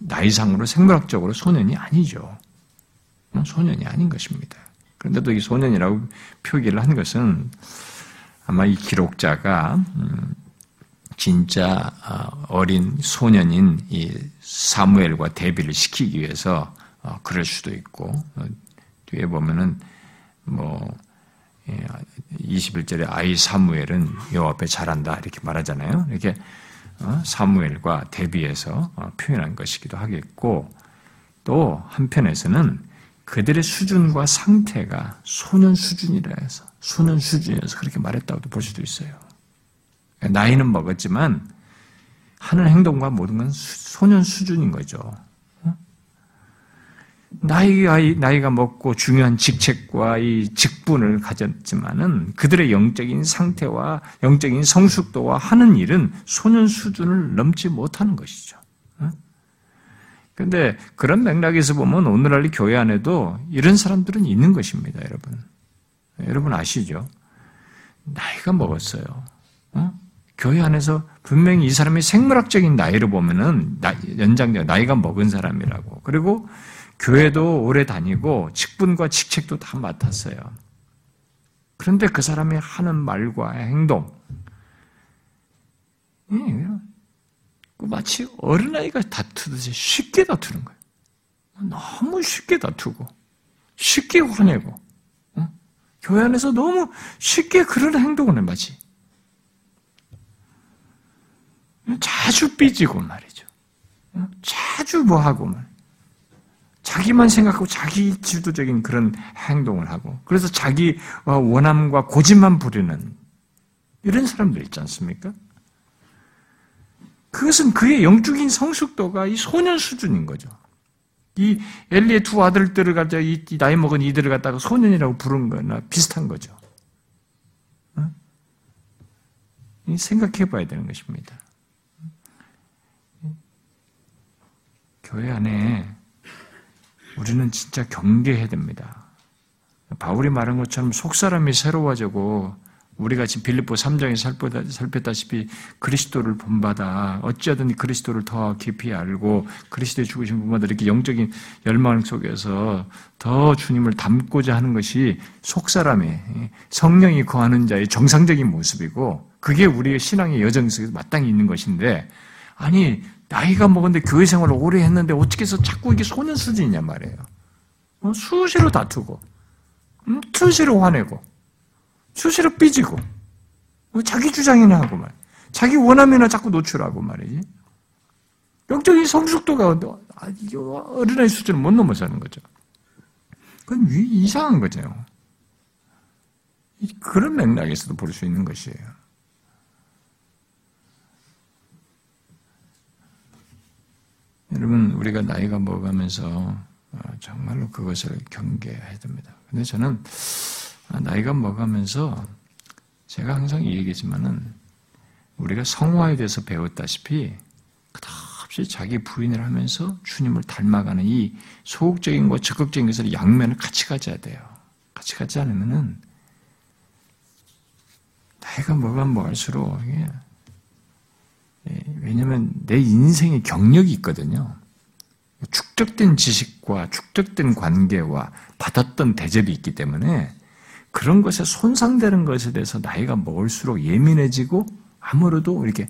나이상으로 생물학적으로 소년이 아니죠. 소년이 아닌 것입니다. 그런데도 이 소년이라고 표기를 한 것은 아마 이 기록자가 음, 진짜 어, 어린 소년인 이 사무엘과 대비를 시키기 위해서 어, 그럴 수도 있고 어, 뒤에 보면은 뭐 21절에 예, 아이 사무엘은 여호와 앞에 잘한다 이렇게 말하잖아요. 이렇게 사무엘과 대비해서 표현한 것이기도 하겠고 또 한편에서는 그들의 수준과 상태가 소년 수준이라 해서 소년 수준이어서 그렇게 말했다고도 볼 수도 있어요. 나이는 먹었지만 하는 행동과 모든 건 소년 수준인 거죠. 어? 나이가, 나이가 먹고 중요한 직책과 이 직분을 가졌지만은 그들의 영적인 상태와 영적인 성숙도와 하는 일은 소년 수준을 넘지 못하는 것이죠. 근데 그런 맥락에서 보면 오늘날 교회 안에도 이런 사람들은 있는 것입니다, 여러분. 여러분 아시죠? 나이가 먹었어요. 어? 교회 안에서 분명히 이 사람이 생물학적인 나이를 보면은 연장자 나이가 먹은 사람이라고. 그리고 교회도 오래 다니고 직분과 직책도 다 맡았어요. 그런데 그 사람이 하는 말과 행동, 마치 어린아이가 다투듯이 쉽게 다투는 거예요. 너무 쉽게 다투고, 쉽게 화내고, 어? 교회 안에서 너무 쉽게 그런 행동을 해, 마치. 자주 삐지고 말이죠. 어? 자주 뭐 하고 말. 자기만 생각하고 자기 주도적인 그런 행동을 하고, 그래서 자기 원함과 고집만 부리는 이런 사람들 있지 않습니까? 그것은 그의 영적인 성숙도가 이 소년 수준인 거죠. 이 엘리의 두 아들들을 갖다 이 나이 먹은 이들을 갖다가 소년이라고 부른 거나 비슷한 거죠. 어? 생각해 봐야 되는 것입니다. 교회 안에 우리는 진짜 경계해야 됩니다. 바울이 말한 것처럼 속사람이 새로워지고 우리가 지금 빌립보 3장에 살폈다시피 그리스도를 본받아 어찌하든 그리스도를 더 깊이 알고 그리스도의 죽으신 분마다 이렇게 영적인 열망 속에서 더 주님을 닮고자 하는 것이 속사람의 성령이 거하는 자의 정상적인 모습이고 그게 우리의 신앙의 여정 속에서 마땅히 있는 것인데, 아니, 나이가 먹었는데 교회 생활을 오래 했는데 어떻게 해서 자꾸 이게 소년 수준이냐 말이에요. 어, 수시로 다투고, 음, 수시로 화내고, 수시로 삐지고, 뭐 자기 주장이나 하고 말, 자기 원함이나 자꾸 노출하고 말이지. 영적인 성숙도가 아, 어린아이 수준을 못 넘어서는 거죠. 그건 이상한 거죠. 그런 맥락에서도 볼 수 있는 것이에요. 여러분, 우리가 나이가 먹어가면서 어, 정말로 그것을 경계해야 됩니다. 근데 저는 아, 나이가 먹어가면서 제가 항상 이 얘기지만은 우리가 성화에 대해서 배웠다시피 끝없이 자기 부인을 하면서 주님을 닮아가는 이 소극적인 것, 적극적인 것을 양면을 같이 가져야 돼요. 같이 가지 않으면은 나이가 먹으면 뭐할수록 예, 왜냐면 내 인생의 경력이 있거든요. 축적된 지식과 축적된 관계와 받았던 대접이 있기 때문에 그런 것에 손상되는 것에 대해서 나이가 먹을수록 예민해지고 아무래도 이렇게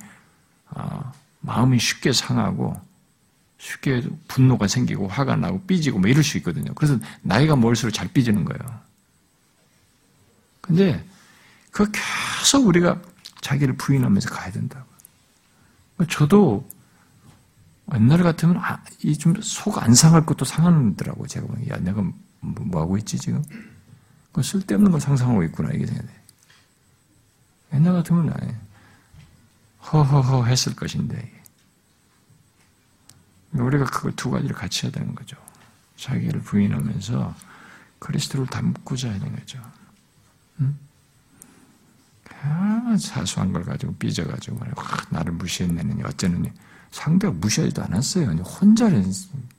어, 마음이 쉽게 상하고 쉽게 분노가 생기고 화가 나고 삐지고 뭐 이럴 수 있거든요. 그래서 나이가 먹을수록 잘 삐지는 거예요. 근데 그 계속 우리가 자기를 부인하면서 가야 된다고. 저도 옛날 같으면 아, 이좀 속 안 상할 것도 상하더라고 제가 보니 야 내가 뭐, 뭐 하고 있지 지금? 그 쓸데없는 걸 상상하고 있구나 이게 생각돼. 옛날 같으면 아예 허허허 했을 것인데 우리가 그걸 두 가지를 같이 해야 되는 거죠. 자기를 부인하면서 그리스도를 닮고자 하는 거죠. 응? 아, 사소한 걸 가지고 삐져가지고 말이야. 나를 무시했느니 어쩌느니 상대가 무시하지도 않았어요. 혼자는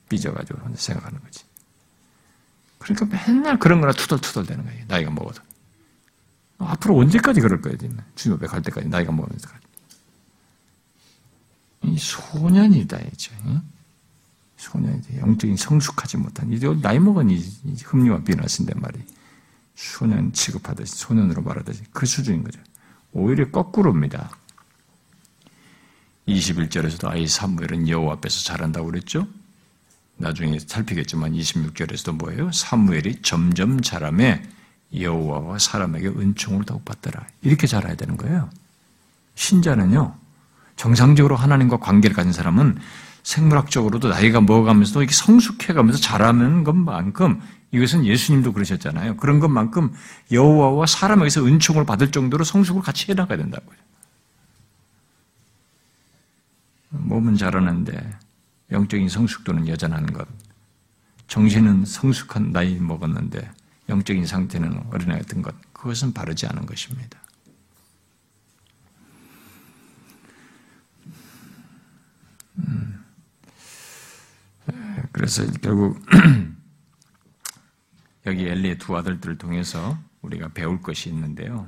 삐져가지고 혼자 생각하는 거지. 그러니까 맨날 그런 거나 투덜투덜 되는 거예요. 나이가 먹어도. 앞으로 언제까지 그럴 거예요, 주님 앞에 갈 때까지, 나이가 먹으면서까지. 이 소년이다, 이제. 소년이다. 영적인 성숙하지 못한, 이제 나이 먹은 이, 흠리와 비나신단 말이 소년 취급하듯이, 소년으로 말하듯이 그 수준인 거죠. 오히려 거꾸로입니다. 21절에서도 아이 사무엘은 여호와 앞에서 자란다고 그랬죠? 나중에 살피겠지만 26절에서도 뭐예요? 사무엘이 점점 자라매 여호와와 사람에게 은총을 더욱 받더라. 이렇게 자라야 되는 거예요. 신자는요. 정상적으로 하나님과 관계를 가진 사람은 생물학적으로도 나이가 먹어가면서도 이렇게 성숙해가면서 자라는 것만큼 이것은 예수님도 그러셨잖아요. 그런 것만큼 여호와와 사람에게서 은총을 받을 정도로 성숙을 같이 해나가야 된다고요. 몸은 자라는데 영적인 성숙도는 여전한 것. 정신은 성숙한 나이 먹었는데 영적인 상태는 어린아이 같은 것. 그것은 바르지 않은 것입니다. 음. 그래서 결국 여기 엘리의 두 아들들을 통해서 우리가 배울 것이 있는데요.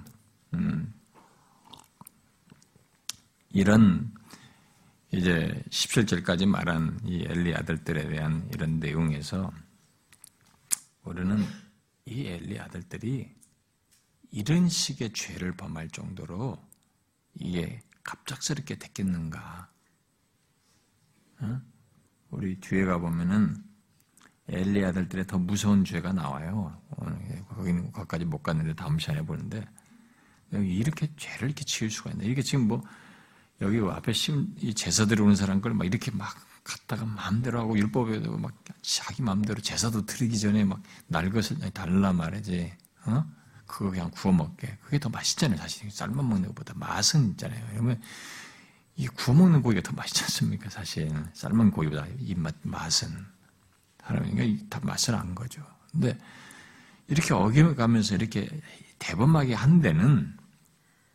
음, 이런 이제 17절까지 말한 이 엘리 아들들에 대한 이런 내용에서 우리는 이 엘리 아들들이 이런 식의 죄를 범할 정도로 이게 갑작스럽게 됐겠는가? 어? 우리 뒤에 가보면은 엘리 아들들의 더 무서운 죄가 나와요. 거기는 거기까지 못 갔는데 다음 시간에 보는데 이렇게 죄를 이렇게 지을 수가 있나? 이게 지금 뭐 여기 앞에 이 제사 들어오는 사람 걸 막 이렇게 막 갖다가 마음대로 하고 율법에도 막 자기 마음대로 제사도 드리기 전에 막 날 것을 달라 말이지. 어? 그거 그냥 구워 먹게. 그게 더 맛있잖아요. 사실 삶아 먹는 것보다 맛은 있잖아요. 그러면 이 구워 먹는 고기가 더 맛있지 않습니까? 사실 삶은 고기보다 이 맛, 맛은. 하나님이 다 맛을 안 거죠. 근데 이렇게 어겨가면서 이렇게 대범하게 한 데는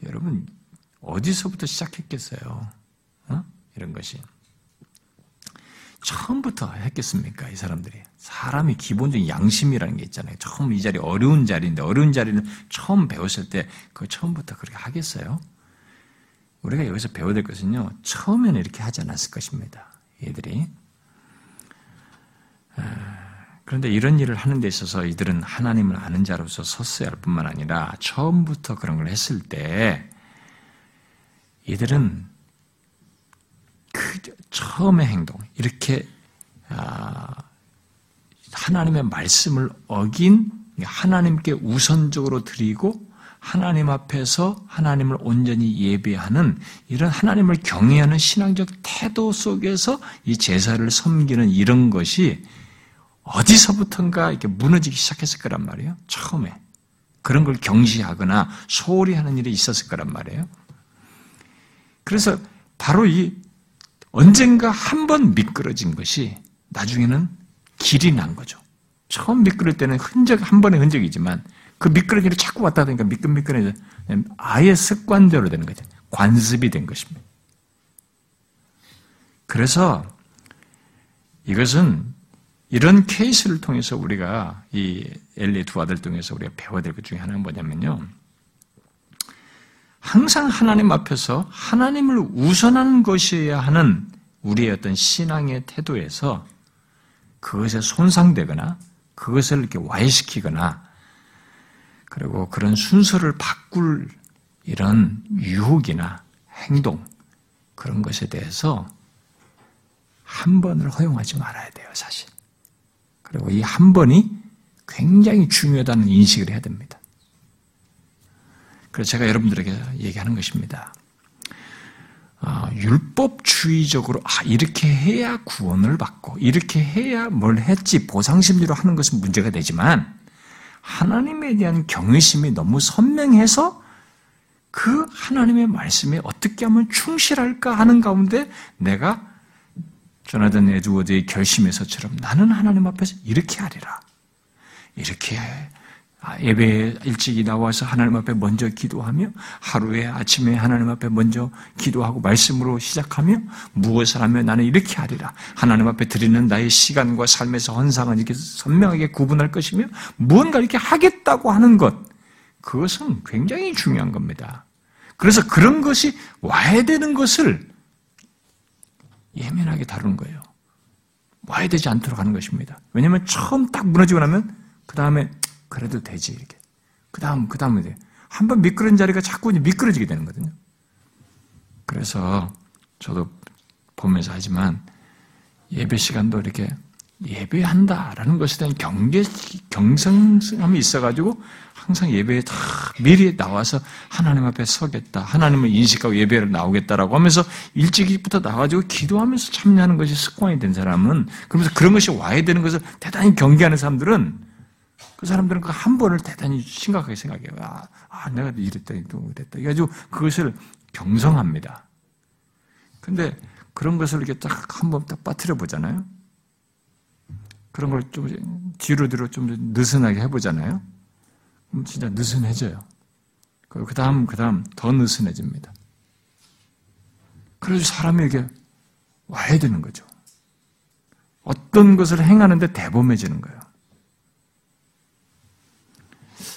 여러분 어디서부터 시작했겠어요? 어? 이런 것이. 처음부터 했겠습니까? 이 사람들이. 사람이 기본적인 양심이라는 게 있잖아요. 처음 이 자리 어려운 자리인데 어려운 자리는 처음 배웠을 때 그 처음부터 그렇게 하겠어요? 우리가 여기서 배워야 될 것은요. 처음에는 이렇게 하지 않았을 것입니다. 얘들이. 그런데 이런 일을 하는 데 있어서 이들은 하나님을 아는 자로서 섰어야 할 뿐만 아니라 처음부터 그런 걸 했을 때 이들은 그 처음의 행동, 이렇게 아, 하나님의 말씀을 어긴 하나님께 우선적으로 드리고 하나님 앞에서 하나님을 온전히 예배하는 이런 하나님을 경외하는 신앙적 태도 속에서 이 제사를 섬기는 이런 것이 어디서부턴가 이렇게 무너지기 시작했을 거란 말이에요. 처음에. 그런 걸 경시하거나 소홀히 하는 일이 있었을 거란 말이에요. 그래서 바로 이 언젠가 한 번 미끄러진 것이 나중에는 길이 난 거죠. 처음 미끄러질 때는 흔적, 한 번의 흔적이지만 그 미끄러기를 자꾸 왔다 하니까 미끈미끈해져. 아예 습관대로 되는 거죠. 관습이 된 것입니다. 그래서 이것은 이런 케이스를 통해서 우리가 이 엘리 두 아들 통해서 우리가 배워야 될 것 중에 하나는 뭐냐면요. 항상 하나님 앞에서 하나님을 우선하는 것이어야 하는 우리의 어떤 신앙의 태도에서 그것에 손상되거나 그것을 이렇게 와해시키거나 그리고 그런 순서를 바꿀 이런 유혹이나 행동 그런 것에 대해서 한 번을 허용하지 말아야 돼요, 사실. 그리고 이 한 번이 굉장히 중요하다는 인식을 해야 됩니다. 그래서 제가 여러분들에게 얘기하는 것입니다. 어, 율법주의적으로 아 이렇게 해야 구원을 받고 이렇게 해야 뭘 했지 보상심리로 하는 것은 문제가 되지만 하나님에 대한 경외심이 너무 선명해서 그 하나님의 말씀에 어떻게 하면 충실할까 하는 가운데 내가 조나단 에드워드의 결심에서처럼 나는 하나님 앞에서 이렇게 하리라. 이렇게 아, 예배에 일찍이 나와서 하나님 앞에 먼저 기도하며 하루에 아침에 하나님 앞에 먼저 기도하고 말씀으로 시작하며 무엇을 하며 나는 이렇게 하리라. 하나님 앞에 드리는 나의 시간과 삶에서 헌상은 이렇게 선명하게 구분할 것이며 무언가 이렇게 하겠다고 하는 것 그것은 굉장히 중요한 겁니다. 그래서 그런 것이 와야 되는 것을 예민하게 다루는 거예요. 와야 되지 않도록 하는 것입니다. 왜냐하면 처음 딱 무너지고 나면 그 다음에 그래도 되지 이렇게. 그 다음 그. 한번 미끄러진 자리가 자꾸 미끄러지게 되는 거거든요. 그래서 저도 보면서 하지만 예배 시간도 이렇게 예배한다라는 것에 대한 경계, 경성함이 있어가지고 항상 예배에 다 미리 나와서 하나님 앞에 서겠다. 하나님을 인식하고 예배를 나오겠다라고 하면서 일찍부터 나와가지고 기도하면서 참여하는 것이 습관이 된 사람은 그러면서 그런 것이 와야 되는 것을 대단히 경계하는 사람들은 그 사람들은 그 한 번을 대단히 심각하게 생각해요. 아, 아 내가 이랬다, 또 이랬다. 그래가지고 그것을 경성합니다. 근데 그런 것을 이렇게 딱 한 번 딱 빠뜨려 보잖아요. 그런 걸 좀 뒤로 뒤로 좀 느슨하게 해보잖아요. 그럼 진짜 느슨해져요. 그 다음, 그 다음 더 느슨해집니다. 그래서 사람이 이게 와야 되는 거죠. 어떤 것을 행하는데 대범해지는 거예요.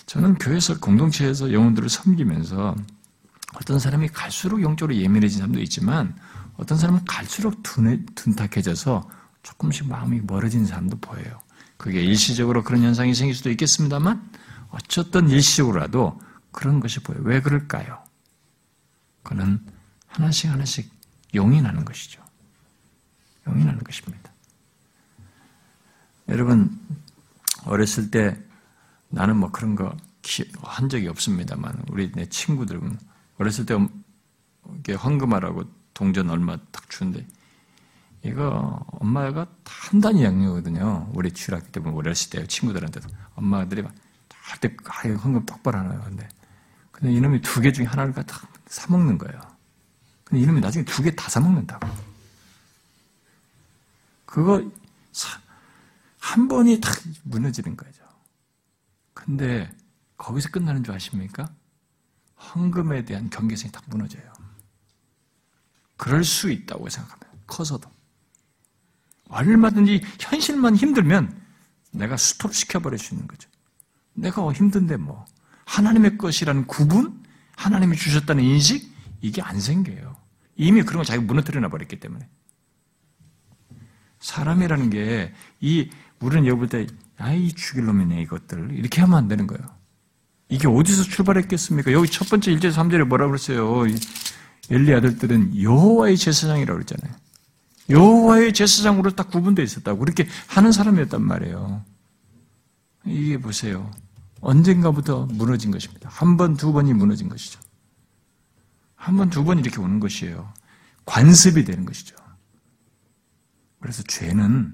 저는 교회에서 공동체에서 영혼들을 섬기면서 어떤 사람이 갈수록 영적으로 예민해진 사람도 있지만 어떤 사람은 갈수록 둔해, 둔탁해져서 조금씩 마음이 멀어진 사람도 보여요. 그게 일시적으로 그런 현상이 생길 수도 있겠습니다만 어쨌든 일시적으로라도 그런 것이 보여요. 왜 그럴까요? 그는 하나씩 하나씩 용인하는 것이죠. 용인하는 것입니다. 여러분 어렸을 때 나는 뭐 그런 거 한 적이 없습니다만 우리 내 친구들은 어렸을 때 황금알하고 동전 얼마 딱 주는데 이거 엄마가 한 단위 양념거든요. 우리 주일학교 때 보면 어렸을 때 친구들한테도 엄마들이 막할때 황금 똑바로 하나요. 근데 근데 이놈이 두 개 중에 하나를 갖다 사 먹는 거예요. 근데 이놈이 나중에 두 개 다 사 먹는다고. 그거 한 번이 탁 무너지는 거죠. 근데 거기서 끝나는 줄 아십니까? 헌금에 대한 경계성이 딱 무너져요. 그럴 수 있다고 생각합니다. 커서도. 얼마든지 현실만 힘들면 내가 스톱시켜버릴 수 있는 거죠. 내가 힘든데 뭐. 하나님의 것이라는 구분? 하나님이 주셨다는 인식? 이게 안 생겨요. 이미 그런 걸 자기가 무너뜨려 버렸기 때문에. 사람이라는 게, 이, 우리는 여볼 때, 아이, 죽일 놈이네, 이것들. 이렇게 하면 안 되는 거예요. 이게 어디서 출발했겠습니까? 여기 첫 번째 1절, 3절에 뭐라 그랬어요? 엘리 아들들은 여호와의 제사장이라고 그랬잖아요. 여호와의 제사장으로 딱 구분되어 있었다고 그렇게 하는 사람이었단 말이에요. 이게 보세요. 언젠가부터 무너진 것입니다. 한 번, 두 번이 무너진 것이죠. 한 번, 두 번 이렇게 오는 것이에요. 관습이 되는 것이죠. 그래서 죄는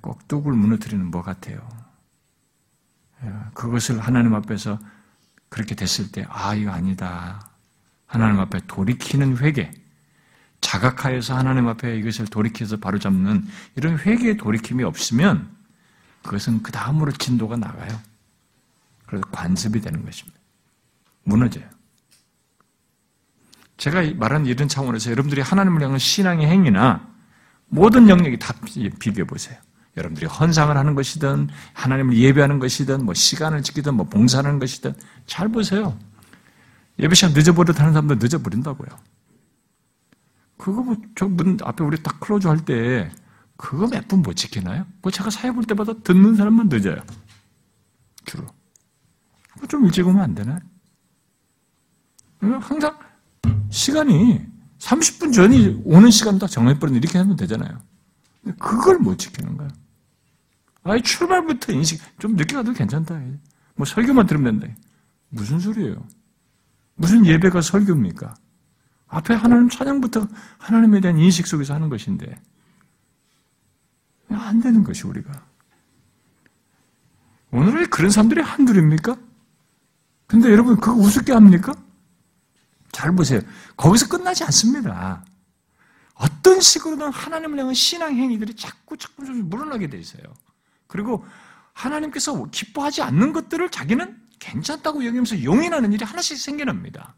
꼭 뚝을 무너뜨리는 것 같아요. 그것을 하나님 앞에서 그렇게 됐을 때, 아, 이거 아니다. 하나님 앞에 돌이키는 회개, 자각하여서 하나님 앞에 이것을 돌이켜서 바로잡는 이런 회개의 돌이킴이 없으면 그것은 그 다음으로 진도가 나가요. 그래서 관습이 되는 것입니다. 무너져요. 제가 말하는 이런 차원에서 여러분들이 하나님을 향한 신앙의 행위나 모든 영역이 다 비교해 보세요. 여러분들이 헌상을 하는 것이든 하나님을 예배하는 것이든 뭐 시간을 지키든 뭐 봉사하는 것이든 잘 보세요. 예배 시간 늦어버릇 하는 사람도 늦어버린다고요. 그거 뭐, 저 문 앞에 우리 딱 close 할 때, 그거 몇 분 못 지키나요? 그 제가 사회 볼 때마다 듣는 사람만 늦어요. 주로. 좀 일찍 오면 안 되나요? 항상 시간이 30분 전이 오는 시간 딱 정해버리는 이렇게 하면 되잖아요. 그걸 못 지키는 거야. 아예 출발부터 인식, 좀 늦게 가도 괜찮다. 뭐 설교만 들으면 된다. 무슨 소리예요? 무슨 예배가 설교입니까? 앞에 하나님 찬양부터 하나님에 대한 인식 속에서 하는 것인데 안 되는 것이 우리가 오늘의 그런 사람들이 한둘입니까? 근데 여러분 그거 우습게 합니까? 잘 보세요. 거기서 끝나지 않습니다. 어떤 식으로든 하나님을 향한 신앙 행위들이 자꾸 자꾸 물어나게 돼 있어요. 그리고 하나님께서 기뻐하지 않는 것들을 자기는 괜찮다고 여기면서 용인하는 일이 하나씩 생겨납니다.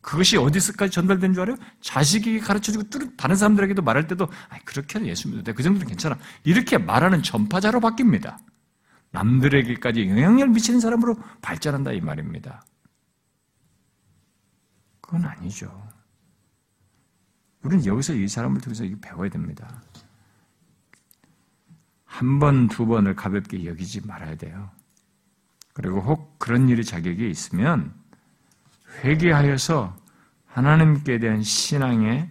그것이 어디서까지 전달된 줄 알아요? 자식이 가르쳐주고 다른 사람들에게도 말할 때도 그렇게는 예수 믿어도 돼. 그 정도는 괜찮아. 이렇게 말하는 전파자로 바뀝니다. 남들에게까지 영향력을 미치는 사람으로 발전한다 이 말입니다. 그건 아니죠. 우리는 여기서 이 사람을 통해서 배워야 됩니다. 한 번, 두 번을 가볍게 여기지 말아야 돼요. 그리고 혹 그런 일이 자격이 있으면 회개하여서 하나님께 대한 신앙의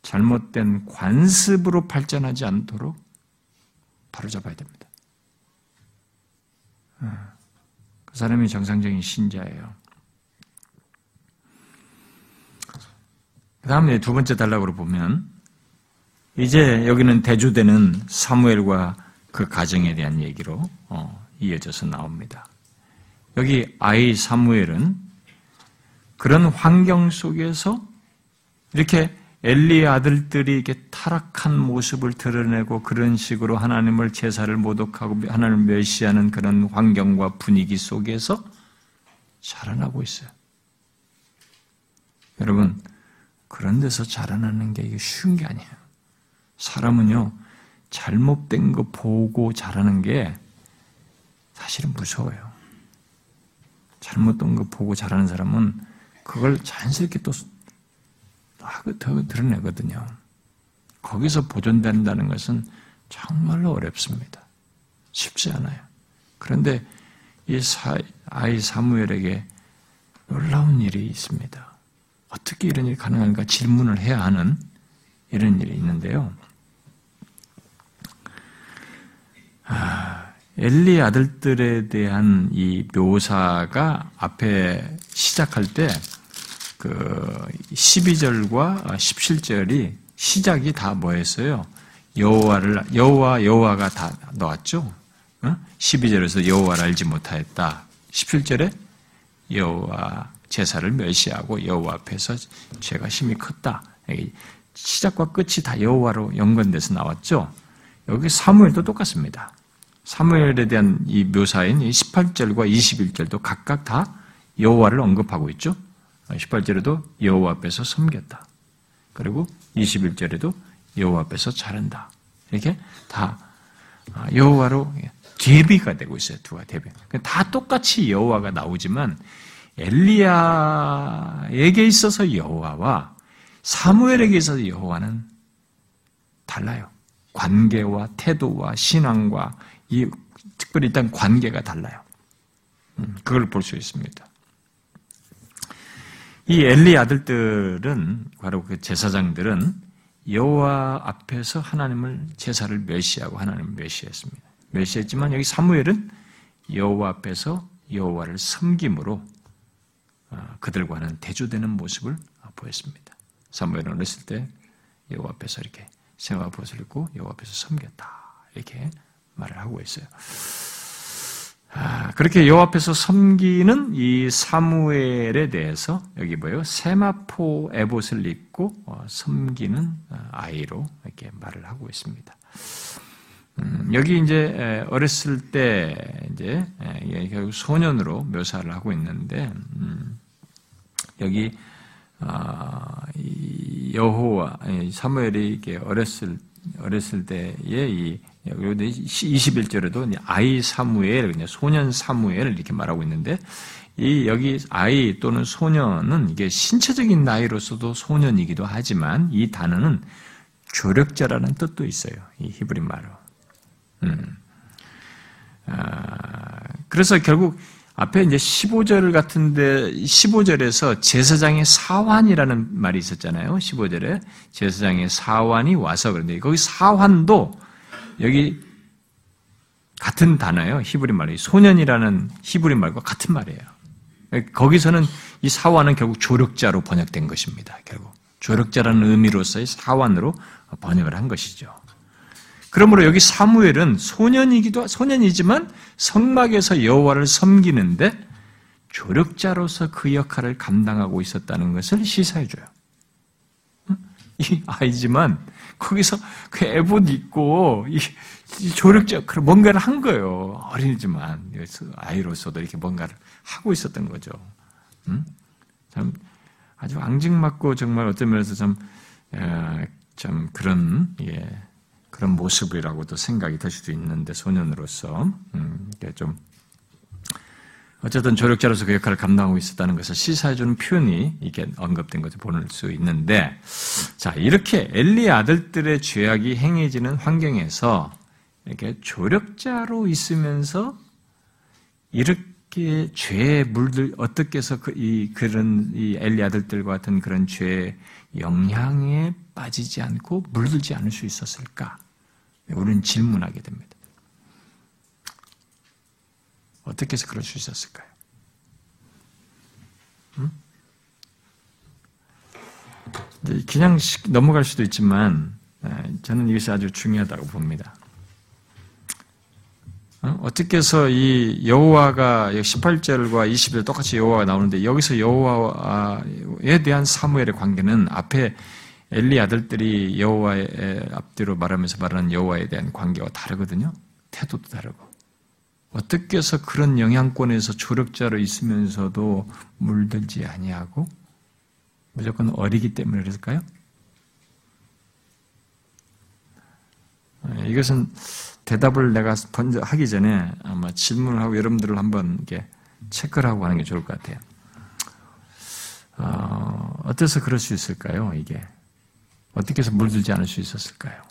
잘못된 관습으로 발전하지 않도록 바로잡아야 됩니다. 어, 그 사람이 정상적인 신자예요. 그 다음에 두 번째 단락으로 보면, 이제 여기는 대주되는 사무엘과 그 가정에 대한 얘기로 어, 이어져서 나옵니다. 여기 아이 사무엘은 그런 환경 속에서 이렇게 엘리의 아들들이 이렇게 타락한 모습을 드러내고 그런 식으로 하나님을 제사를 모독하고 하나님을 멸시하는 그런 환경과 분위기 속에서 자라나고 있어요. 여러분, 그런 데서 자라나는 게 쉬운 게 아니에요. 사람은요, 잘못된 거 보고 자라는 게 사실은 무서워요. 잘못된 거 보고 자라는 사람은 그걸 자연스럽게 또 더 드러내거든요. 거기서 보존된다는 것은 정말로 어렵습니다. 쉽지 않아요. 그런데 이 아이 사무엘에게 놀라운 일이 있습니다. 어떻게 이런 일이 가능한가 질문을 해야 하는 이런 일이 있는데요. 아, 엘리 아들들에 대한 이 묘사가 앞에 시작할 때 그 12절과 17절이 시작이 다 뭐였어요? 여호와를 여호와 여호와가 다 나왔죠. 12절에서 여호와를 알지 못하였다. 17절에 여호와 제사를 멸시하고 여호와 앞에서 죄가 심히 컸다. 시작과 끝이 다 여호와로 연관돼서 나왔죠. 여기 사무엘도 똑같습니다. 사무엘에 대한 이 묘사인 18절과 21절도 각각 다 여호와를 언급하고 있죠. 18절에도 여호와 앞에서 섬겼다. 그리고 21절에도 여호와 앞에서 자른다. 이렇게 다 아, 여호와로 대비가 되고 있어요. 두가 대비. 다 똑같이 여호와가 나오지만 엘리야에게 있어서 여호와와 사무엘에게 있어서 여호와는 달라요. 관계와 태도와 신앙과 이 특별히 일단 관계가 달라요. 음, 그걸 볼 수 있습니다. 이 엘리 아들들은 바로 그 제사장들은 여호와 앞에서 하나님을 제사를 멸시하고 하나님을 멸시했습니다. 멸시했지만 여기 사무엘은 여호와 앞에서 여호와를 섬김으로 어, 그들과는 대조되는 모습을 보였습니다. 사무엘은 어렸을 때 여호와 앞에서 이렇게 생화 벗을 입고 여호와 앞에서 섬겼다 이렇게 말을 하고 있어요. 아, 그렇게 여호와 앞에서 섬기는 이 사무엘에 대해서 여기 뭐예요? 세마포 에봇을 입고 어, 섬기는 어, 아이로 이렇게 말을 하고 있습니다. 음, 여기 이제 어렸을 때 이제 소년으로 묘사를 하고 있는데 음, 여기 아, 여호와 사무엘이 이렇게 어렸을 어렸을 때의 이 21절에도 아이 사무엘, 소년 사무엘 이렇게 말하고 있는데, 이 여기 아이 또는 소년은 이게 신체적인 나이로서도 소년이기도 하지만 이 단어는 조력자라는 뜻도 있어요. 이 히브리 말로. 음. 아, 그래서 결국 앞에 이제 15절 같은데 15절에서 제사장의 사환이라는 말이 있었잖아요. 15절에 제사장의 사환이 와서 그런데 거기 사환도 여기 같은 단어예요. 히브리 말이 소년이라는 히브리 말과 같은 말이에요. 거기서는 이 사환은 결국 조력자로 번역된 것입니다. 결국 조력자라는 의미로서의 사환으로 번역을 한 것이죠. 그러므로 여기 사무엘은 소년이기도 소년이지만 성막에서 여호와를 섬기는데 조력자로서 그 역할을 감당하고 있었다는 것을 시사해 줘요. 이 아이지만 거기서 그 에봇 입고 이 조력자 뭔가를 한 거예요. 어린이지만 아이로서도 이렇게 뭔가를 하고 있었던 거죠. 음? 참 아주 앙증맞고 정말 어떤 면에서 참, 참 그런 예, 그런 모습이라고도 생각이 될 수도 있는데 소년으로서 음, 좀 어쨌든 조력자로서 그 역할을 감당하고 있었다는 것을 시사해주는 표현이 이게 언급된 것을 볼수 있는데, 자, 이렇게 엘리 아들들의 죄악이 행해지는 환경에서 이렇게 조력자로 있으면서 이렇게 죄에 물들, 어떻게 해서 그, 이, 그런, 이 엘리 아들들과 같은 그런 죄의 영향에 빠지지 않고 물들지 않을 수 있었을까? 우리는 질문하게 됩니다. 어떻게 해서 그럴 수 있었을까요? 음? 그냥 넘어갈 수도 있지만 저는 이것이 아주 중요하다고 봅니다. 어? 어떻게 해서 이 여호와가 18절과 20절 똑같이 여호와가 나오는데 여기서 여호와에 대한 사무엘의 관계는 앞에 엘리 아들들이 여호와의 앞뒤로 말하면서 말하는 여호와에 대한 관계와 다르거든요. 태도도 다르고. 어떻게 해서 그런 영향권에서 조력자로 있으면서도 물들지 아니하고 무조건 어리기 때문에 그랬을까요? 네, 이것은 대답을 내가 하기 전에 아마 질문을 하고 여러분들을 한번 이렇게 체크를 하고 하는 게 좋을 것 같아요. 어, 어때서 그럴 수 있을까요, 이게? 어떻게 해서 물들지 않을 수 있었을까요?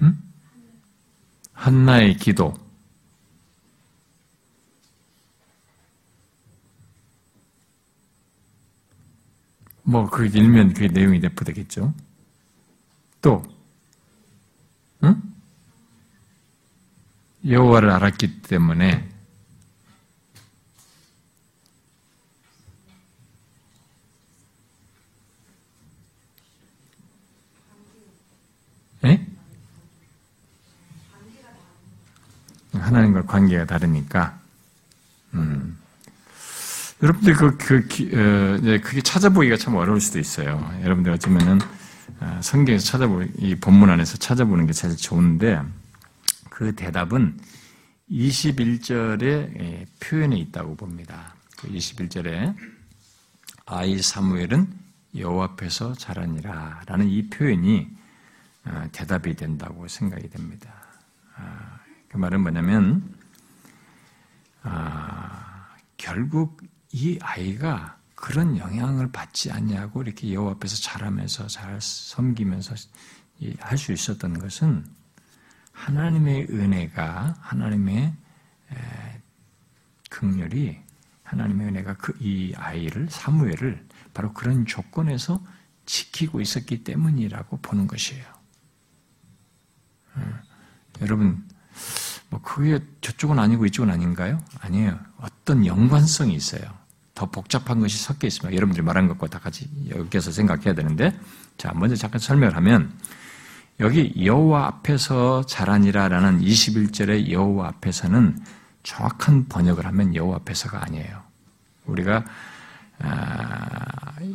응? 한나의 기도. 뭐, 그 일면 그 내용이 내포되겠죠. 또, 응? 여호와를 알았기 때문에 하나님과 관계가 다르니까. 음. 여러분들 그, 그, 어, 이제 그게 찾아보기가 참 어려울 수도 있어요. 여러분들 어쩌면은 어, 성경에서 찾아보, 이 본문 안에서 찾아보는 게 제일 좋은데 그 대답은 21절의 표현에 있다고 봅니다. 그 21절에 아이 사무엘은 여호와 앞에서 자라니라 라는 이 표현이 어, 대답이 된다고 생각이 됩니다. 아, 그 말은 뭐냐면 아, 결국 이 아이가 그런 영향을 받지 않냐고 이렇게 여호 앞에서 자라면서 잘 섬기면서 할 수 있었던 것은 하나님의 은혜가 하나님의 극렬이 하나님의 은혜가 그 이 아이를 사무엘을 바로 그런 조건에서 지키고 있었기 때문이라고 보는 것이에요. 음, 여러분 뭐 그게 저쪽은 아니고 이쪽은 아닌가요? 아니에요. 어떤 연관성이 있어요. 더 복잡한 것이 섞여 있습니다. 여러분들이 말한 것과 다 같이 여기서 생각해야 되는데, 자 먼저 잠깐 설명을 하면 여기 여호와 앞에서 자라니라라는 21절의 여호와 앞에서는 정확한 번역을 하면 여호와 앞에서가 아니에요. 우리가 아,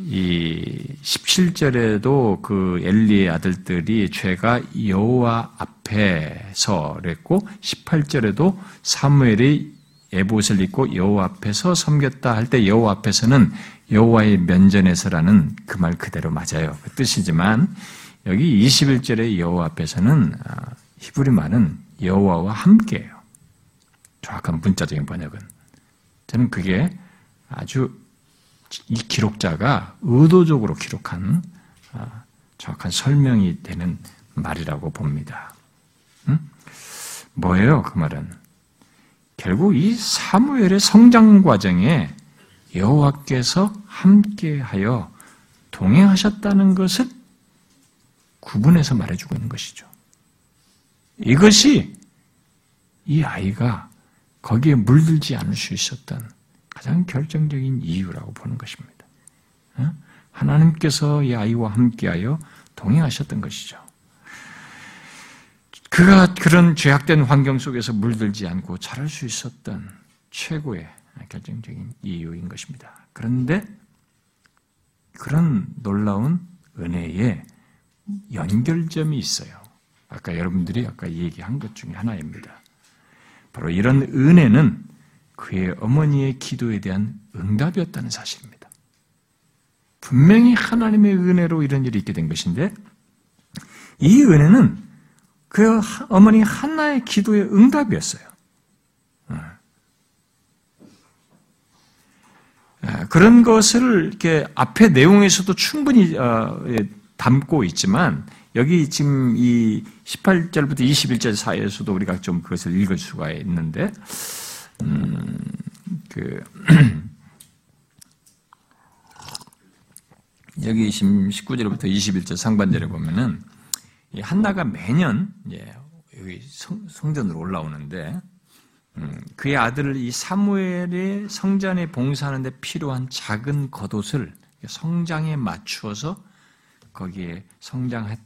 이 17절에도 그 엘리의 아들들이 죄가 여호와 앞에서 그랬고 18절에도 사무엘이 에봇을 입고 여호와 앞에서 섬겼다 할 때 여호와 앞에서는 여호와의 면전에서라는 그 말 그대로 맞아요. 그 뜻이지만 여기 21절의 여호와 앞에서는 아, 히브리 말은 여호와와 함께예요. 정확한 문자적인 번역은 저는 그게 아주 이 기록자가 의도적으로 기록한 아, 정확한 설명이 되는 말이라고 봅니다. 응? 뭐예요? 그 말은 결국 이 사무엘의 성장 과정에 여호와께서 함께하여 동행하셨다는 것을 구분해서 말해주고 있는 것이죠. 이것이 이 아이가 거기에 물들지 않을 수 있었던 가장 결정적인 이유라고 보는 것입니다. 하나님께서 이 아이와 함께하여 동행하셨던 것이죠. 그가 그런 죄악된 환경 속에서 물들지 않고 자랄 수 있었던 최고의 결정적인 이유인 것입니다. 그런데 그런 놀라운 은혜에 연결점이 있어요. 아까 여러분들이 아까 얘기한 것 중에 하나입니다. 바로 이런 은혜는 그의 어머니의 기도에 대한 응답이었다는 사실입니다. 분명히 하나님의 은혜로 이런 일이 있게 된 것인데 이 은혜는 그 어머니 한나의 기도의 응답이었어요. 어. 그런 것을 이렇게 앞에 내용에서도 충분히 어, 예, 담고 있지만 여기 지금 이 18절부터 21절 사이에서도 우리가 좀 그것을 읽을 수가 있는데 음, 그 여기 19절부터 21절 상반절에 보면은 한나가 매년 여기 성, 전으로 올라오는데 음, 그의 아들을 이 사무엘의 성전에 봉사하는데 필요한 작은 겉옷을 성장에 맞추어서 거기에 성장한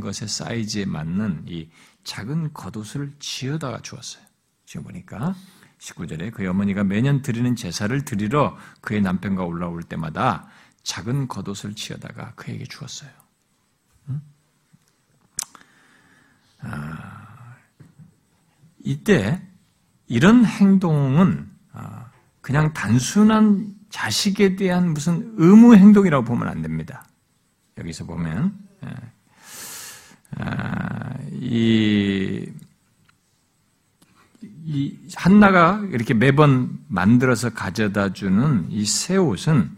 것의 사이즈에 맞는 이 작은 겉옷을 지어다가 주었어요. 지금 보니까 19절에 그의 어머니가 매년 드리는 제사를 드리러 그의 남편과 올라올 때마다 작은 겉옷을 지어다가 그에게 주었어요. 아, 이때 이런 행동은 아, 그냥 단순한 자식에 대한 무슨 의무 행동이라고 보면 안 됩니다. 여기서 보면 예. 아, 이, 이 한나가 이렇게 매번 만들어서 가져다 주는 이 새 옷은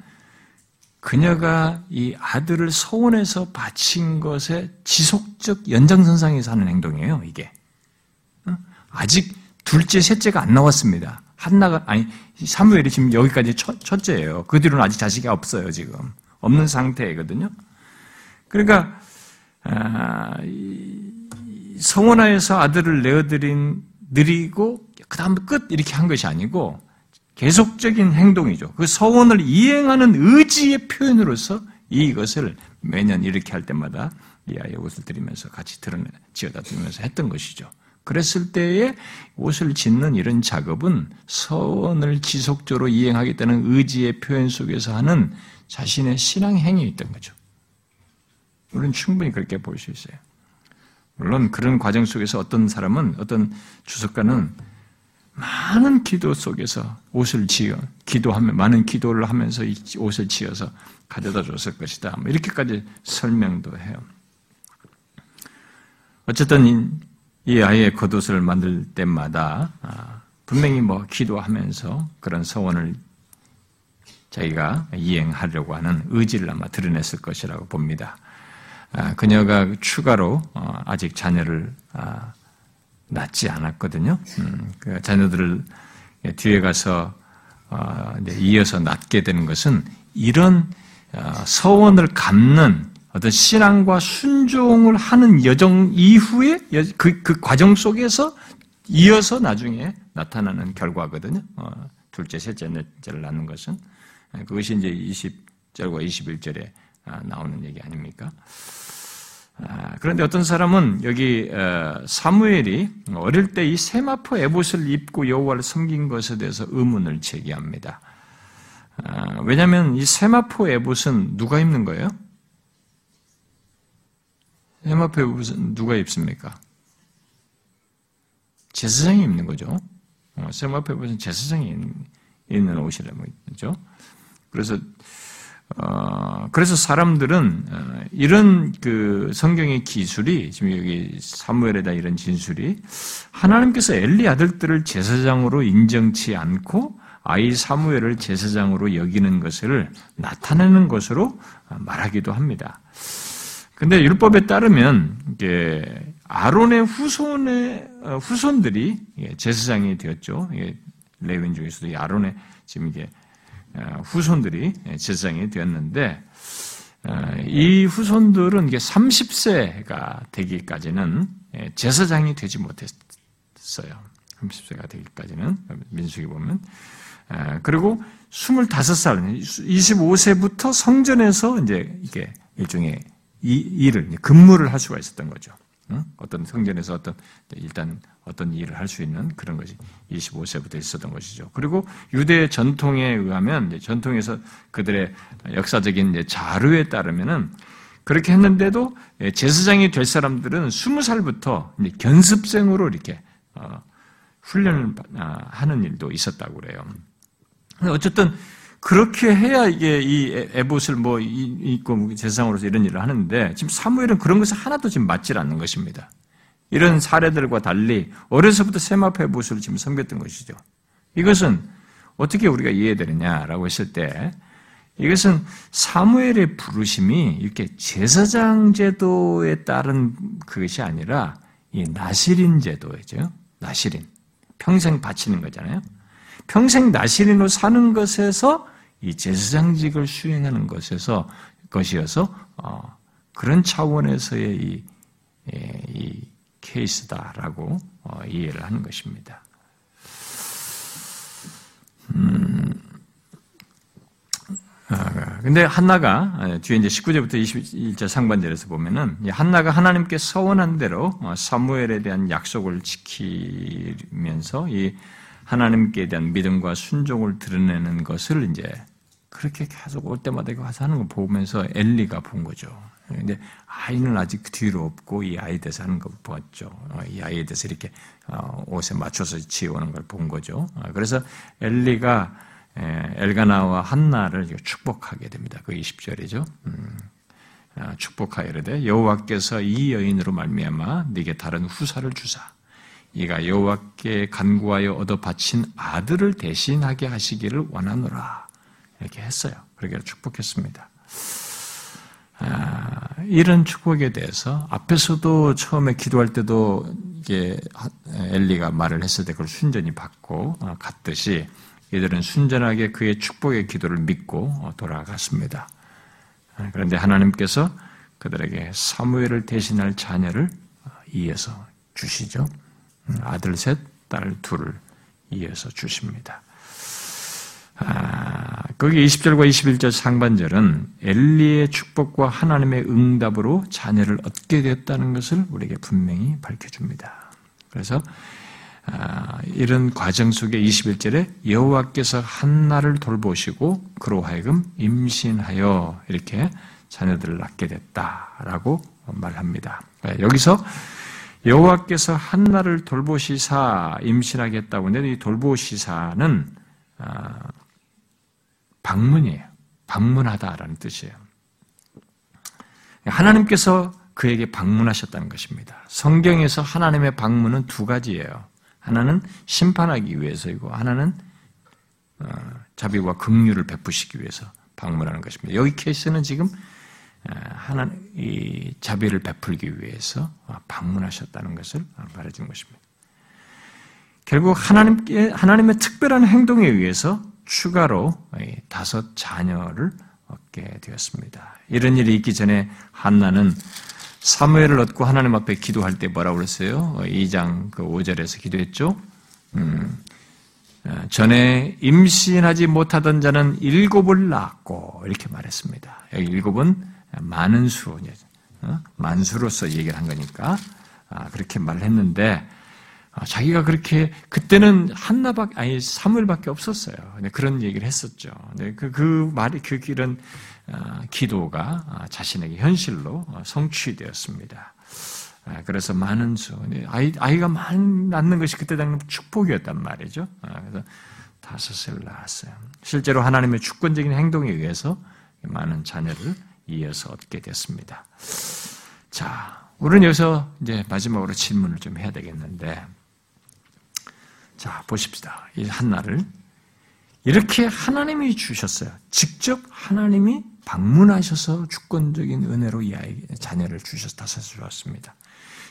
그녀가 이 아들을 서원해서 바친 것의 지속적 연장선상에서 하는 행동이에요, 이게. 어? 아직 둘째, 셋째가 안 나왔습니다. 한나가, 아니, 사무엘이 지금 여기까지 첫, 첫째예요. 그 뒤로는 아직 자식이 없어요, 지금. 없는 상태거든요. 그러니까, 아, 성원하여서 아들을 내어드린, 느리고, 그 다음 끝, 이렇게 한 것이 아니고, 계속적인 행동이죠. 그 서원을 이행하는 의지의 표현으로서 이것을 매년 이렇게 할 때마다 이 아이의 옷을 드리면서 같이 드러내, 지어다 드리면서 했던 것이죠. 그랬을 때에 옷을 짓는 이런 작업은 서원을 지속적으로 이행하겠다는 의지의 표현 속에서 하는 자신의 신앙 행위였던 거죠. 우리는 충분히 그렇게 볼 수 있어요. 물론 그런 과정 속에서 어떤 사람은, 어떤 주석가는 많은 기도 속에서 옷을 지어 기도하며 많은 기도를 하면서 이 옷을 지어서 가져다 줬을 것이다. 뭐 이렇게까지 설명도 해요. 어쨌든 이 아이의 겉옷을 만들 때마다 아, 분명히 뭐 기도하면서 그런 서원을 자기가 이행하려고 하는 의지를 아마 드러냈을 것이라고 봅니다. 아, 그녀가 추가로 어, 아직 자녀를 아, 낳지 않았거든요. 음, 그 자녀들을 뒤에 가서 어, 이어서 낳게 되는 것은 이런 어, 서원을 갚는 어떤 신앙과 순종을 하는 여정 이후에 그, 그 과정 속에서 이어서 나중에 나타나는 결과거든요. 어, 둘째, 셋째, 넷째를 낳는 것은 그것이 이제 20절과 21절에 아, 나오는 얘기 아닙니까? 아, 그런데 어떤 사람은 여기 어, 사무엘이 어릴 때 이 세마포 에봇을 입고 여호와를 섬긴 것에 대해서 의문을 제기합니다. 아, 왜냐하면 이 세마포 에봇은 누가 입는 거예요? 세마포 에봇은 누가 입습니까? 제사장이 입는 거죠. 어, 세마포 에봇은 제사장이 입는 옷이라는 거죠. 그래서 어, 그래서 사람들은 어, 이런 그 성경의 기술이 지금 여기 사무엘에다 이런 진술이 하나님께서 엘리 아들들을 제사장으로 인정치 않고 아이 사무엘을 제사장으로 여기는 것을 나타내는 것으로 말하기도 합니다. 근데 율법에 따르면 이게 아론의 후손의 어, 후손들이 제사장이 되었죠. 레위인 중에서도 아론의 지금 이게 어, 후손들이 제사장이 되었는데 어, 이 후손들은 이게 30세가 되기까지는 예, 제사장이 되지 못했어요. 30세가 되기까지는 민수기 보면 어, 그리고 25살, 25세부터 성전에서 이제 이게 일종의 이 일을 근무를 할 수가 있었던 거죠. 어떤 성전에서 어떤 일단 어떤 일을 할 수 있는 그런 것이 25세부터 있었던 것이죠. 그리고 유대 전통에 의하면 전통에서 그들의 역사적인 자료에 따르면은 그렇게 했는데도 제사장이 될 사람들은 20살부터 견습생으로 이렇게 어, 훈련을 아, 하는 일도 있었다고 그래요. 어쨌든 그렇게 해야 이게 이 에봇을 뭐 입고 제사장으로서 이런 일을 하는데 지금 사무엘은 그런 것을 하나도 지금 맞질 않는 것입니다. 이런 사례들과 달리 어려서부터 세마페 부수를 지금 섬겼던 것이죠. 이것은 어떻게 우리가 이해되느냐라고 했을 때 이것은 사무엘의 부르심이 이렇게 제사장 제도에 따른 그것이 아니라 이 나시린 제도죠. 나시린. 평생 바치는 거잖아요. 평생 나시린으로 사는 것에서 이 제사장직을 수행하는 것에서 것이어서 어, 그런 차원에서의 이, 예, 이 케이스다라고 어, 이해를 하는 것입니다. 음, 아, 근데 한나가 아, 뒤에 이제 19절부터 21절 상반절에서 보면은 한나가 하나님께 서원한 대로 어, 사무엘에 대한 약속을 지키면서 이 하나님께 대한 믿음과 순종을 드러내는 것을 이제 그렇게 계속 올 때마다 가서 하는 거 보면서 엘리가 본 거죠. 근데 아이는 아직 뒤로 없고 이 아이에 대해서 하는 걸 보았죠. 어, 이 아이에 대해서 이렇게 어, 옷에 맞춰서 지어오는 걸 본 거죠. 어, 그래서 엘리가 엘가나와 한나를 축복하게 됩니다. 그 20절이죠. 음, 축복하여 이르되 여호와께서 이 여인으로 말미암아 네게 다른 후사를 주사 이가 여호와께 간구하여 얻어 바친 아들을 대신하게 하시기를 원하노라 이렇게 했어요. 그렇게 축복했습니다. 아, 이런 축복에 대해서 앞에서도 처음에 기도할 때도 이게 엘리가 말을 했을 때 그걸 순전히 받고 어, 갔듯이 이들은 순전하게 그의 축복의 기도를 믿고 어, 돌아갔습니다. 아, 그런데 하나님께서 그들에게 사무엘을 대신할 자녀를 어, 이어서 주시죠. 음, 아들 셋, 딸 둘을 이어서 주십니다. 아, 거기 20절과 21절 상반절은 엘리의 축복과 하나님의 응답으로 자녀를 얻게 됐다는 것을 우리에게 분명히 밝혀줍니다. 그래서 아, 이런 과정 속에 21절에 여호와께서 한나를 돌보시고 그로 하여금 임신하여 이렇게 자녀들을 낳게 됐다라고 말합니다. 여기서 여호와께서 한나를 돌보시사 임신하겠다고 하는데 이 돌보시사는 아, 방문이에요. 방문하다라는 뜻이에요. 하나님께서 그에게 방문하셨다는 것입니다. 성경에서 하나님의 방문은 두 가지예요. 하나는 심판하기 위해서이고 하나는 어, 자비와 긍휼을 베푸시기 위해서 방문하는 것입니다. 여기 케이스는 지금 어, 하나 이 자비를 베풀기 위해서 방문하셨다는 것을 말해준 것입니다. 결국 하나님께 하나님의 특별한 행동에 의해서 추가로 다섯 자녀를 얻게 되었습니다. 이런 일이 있기 전에 한나는 사무엘을 얻고 하나님 앞에 기도할 때 뭐라고 그랬어요? 2장 그 5절에서 기도했죠. 음, 어, 전에 임신하지 못하던 자는 일곱을 낳았고 이렇게 말했습니다. 여기 일곱은 많은 수, 어? 만수로서 얘기를 한 거니까 아, 그렇게 말을 했는데 아, 자기가 그렇게 그때는 한나밖 아니 사무엘밖에 없었어요. 그런 얘기를 했었죠. 그, 그 말이 그 길은 아, 기도가 자신에게 현실로 성취되었습니다. 그래서 많은 수, 아이, 아이가 많이 낳는 것이 그때 당시 축복이었단 말이죠. 그래서 다섯을 낳았어요. 실제로 하나님의 주권적인 행동에 의해서 많은 자녀를 이어서 얻게 됐습니다. 자, 우리는 여기서 이제 마지막으로 질문을 좀 해야 되겠는데, 자, 보십시다. 이 한나를. 이렇게 하나님이 주셨어요. 직접 하나님이 방문하셔서 주권적인 은혜로 이 아이, 자녀를 주셔서 다섯 주었습니다.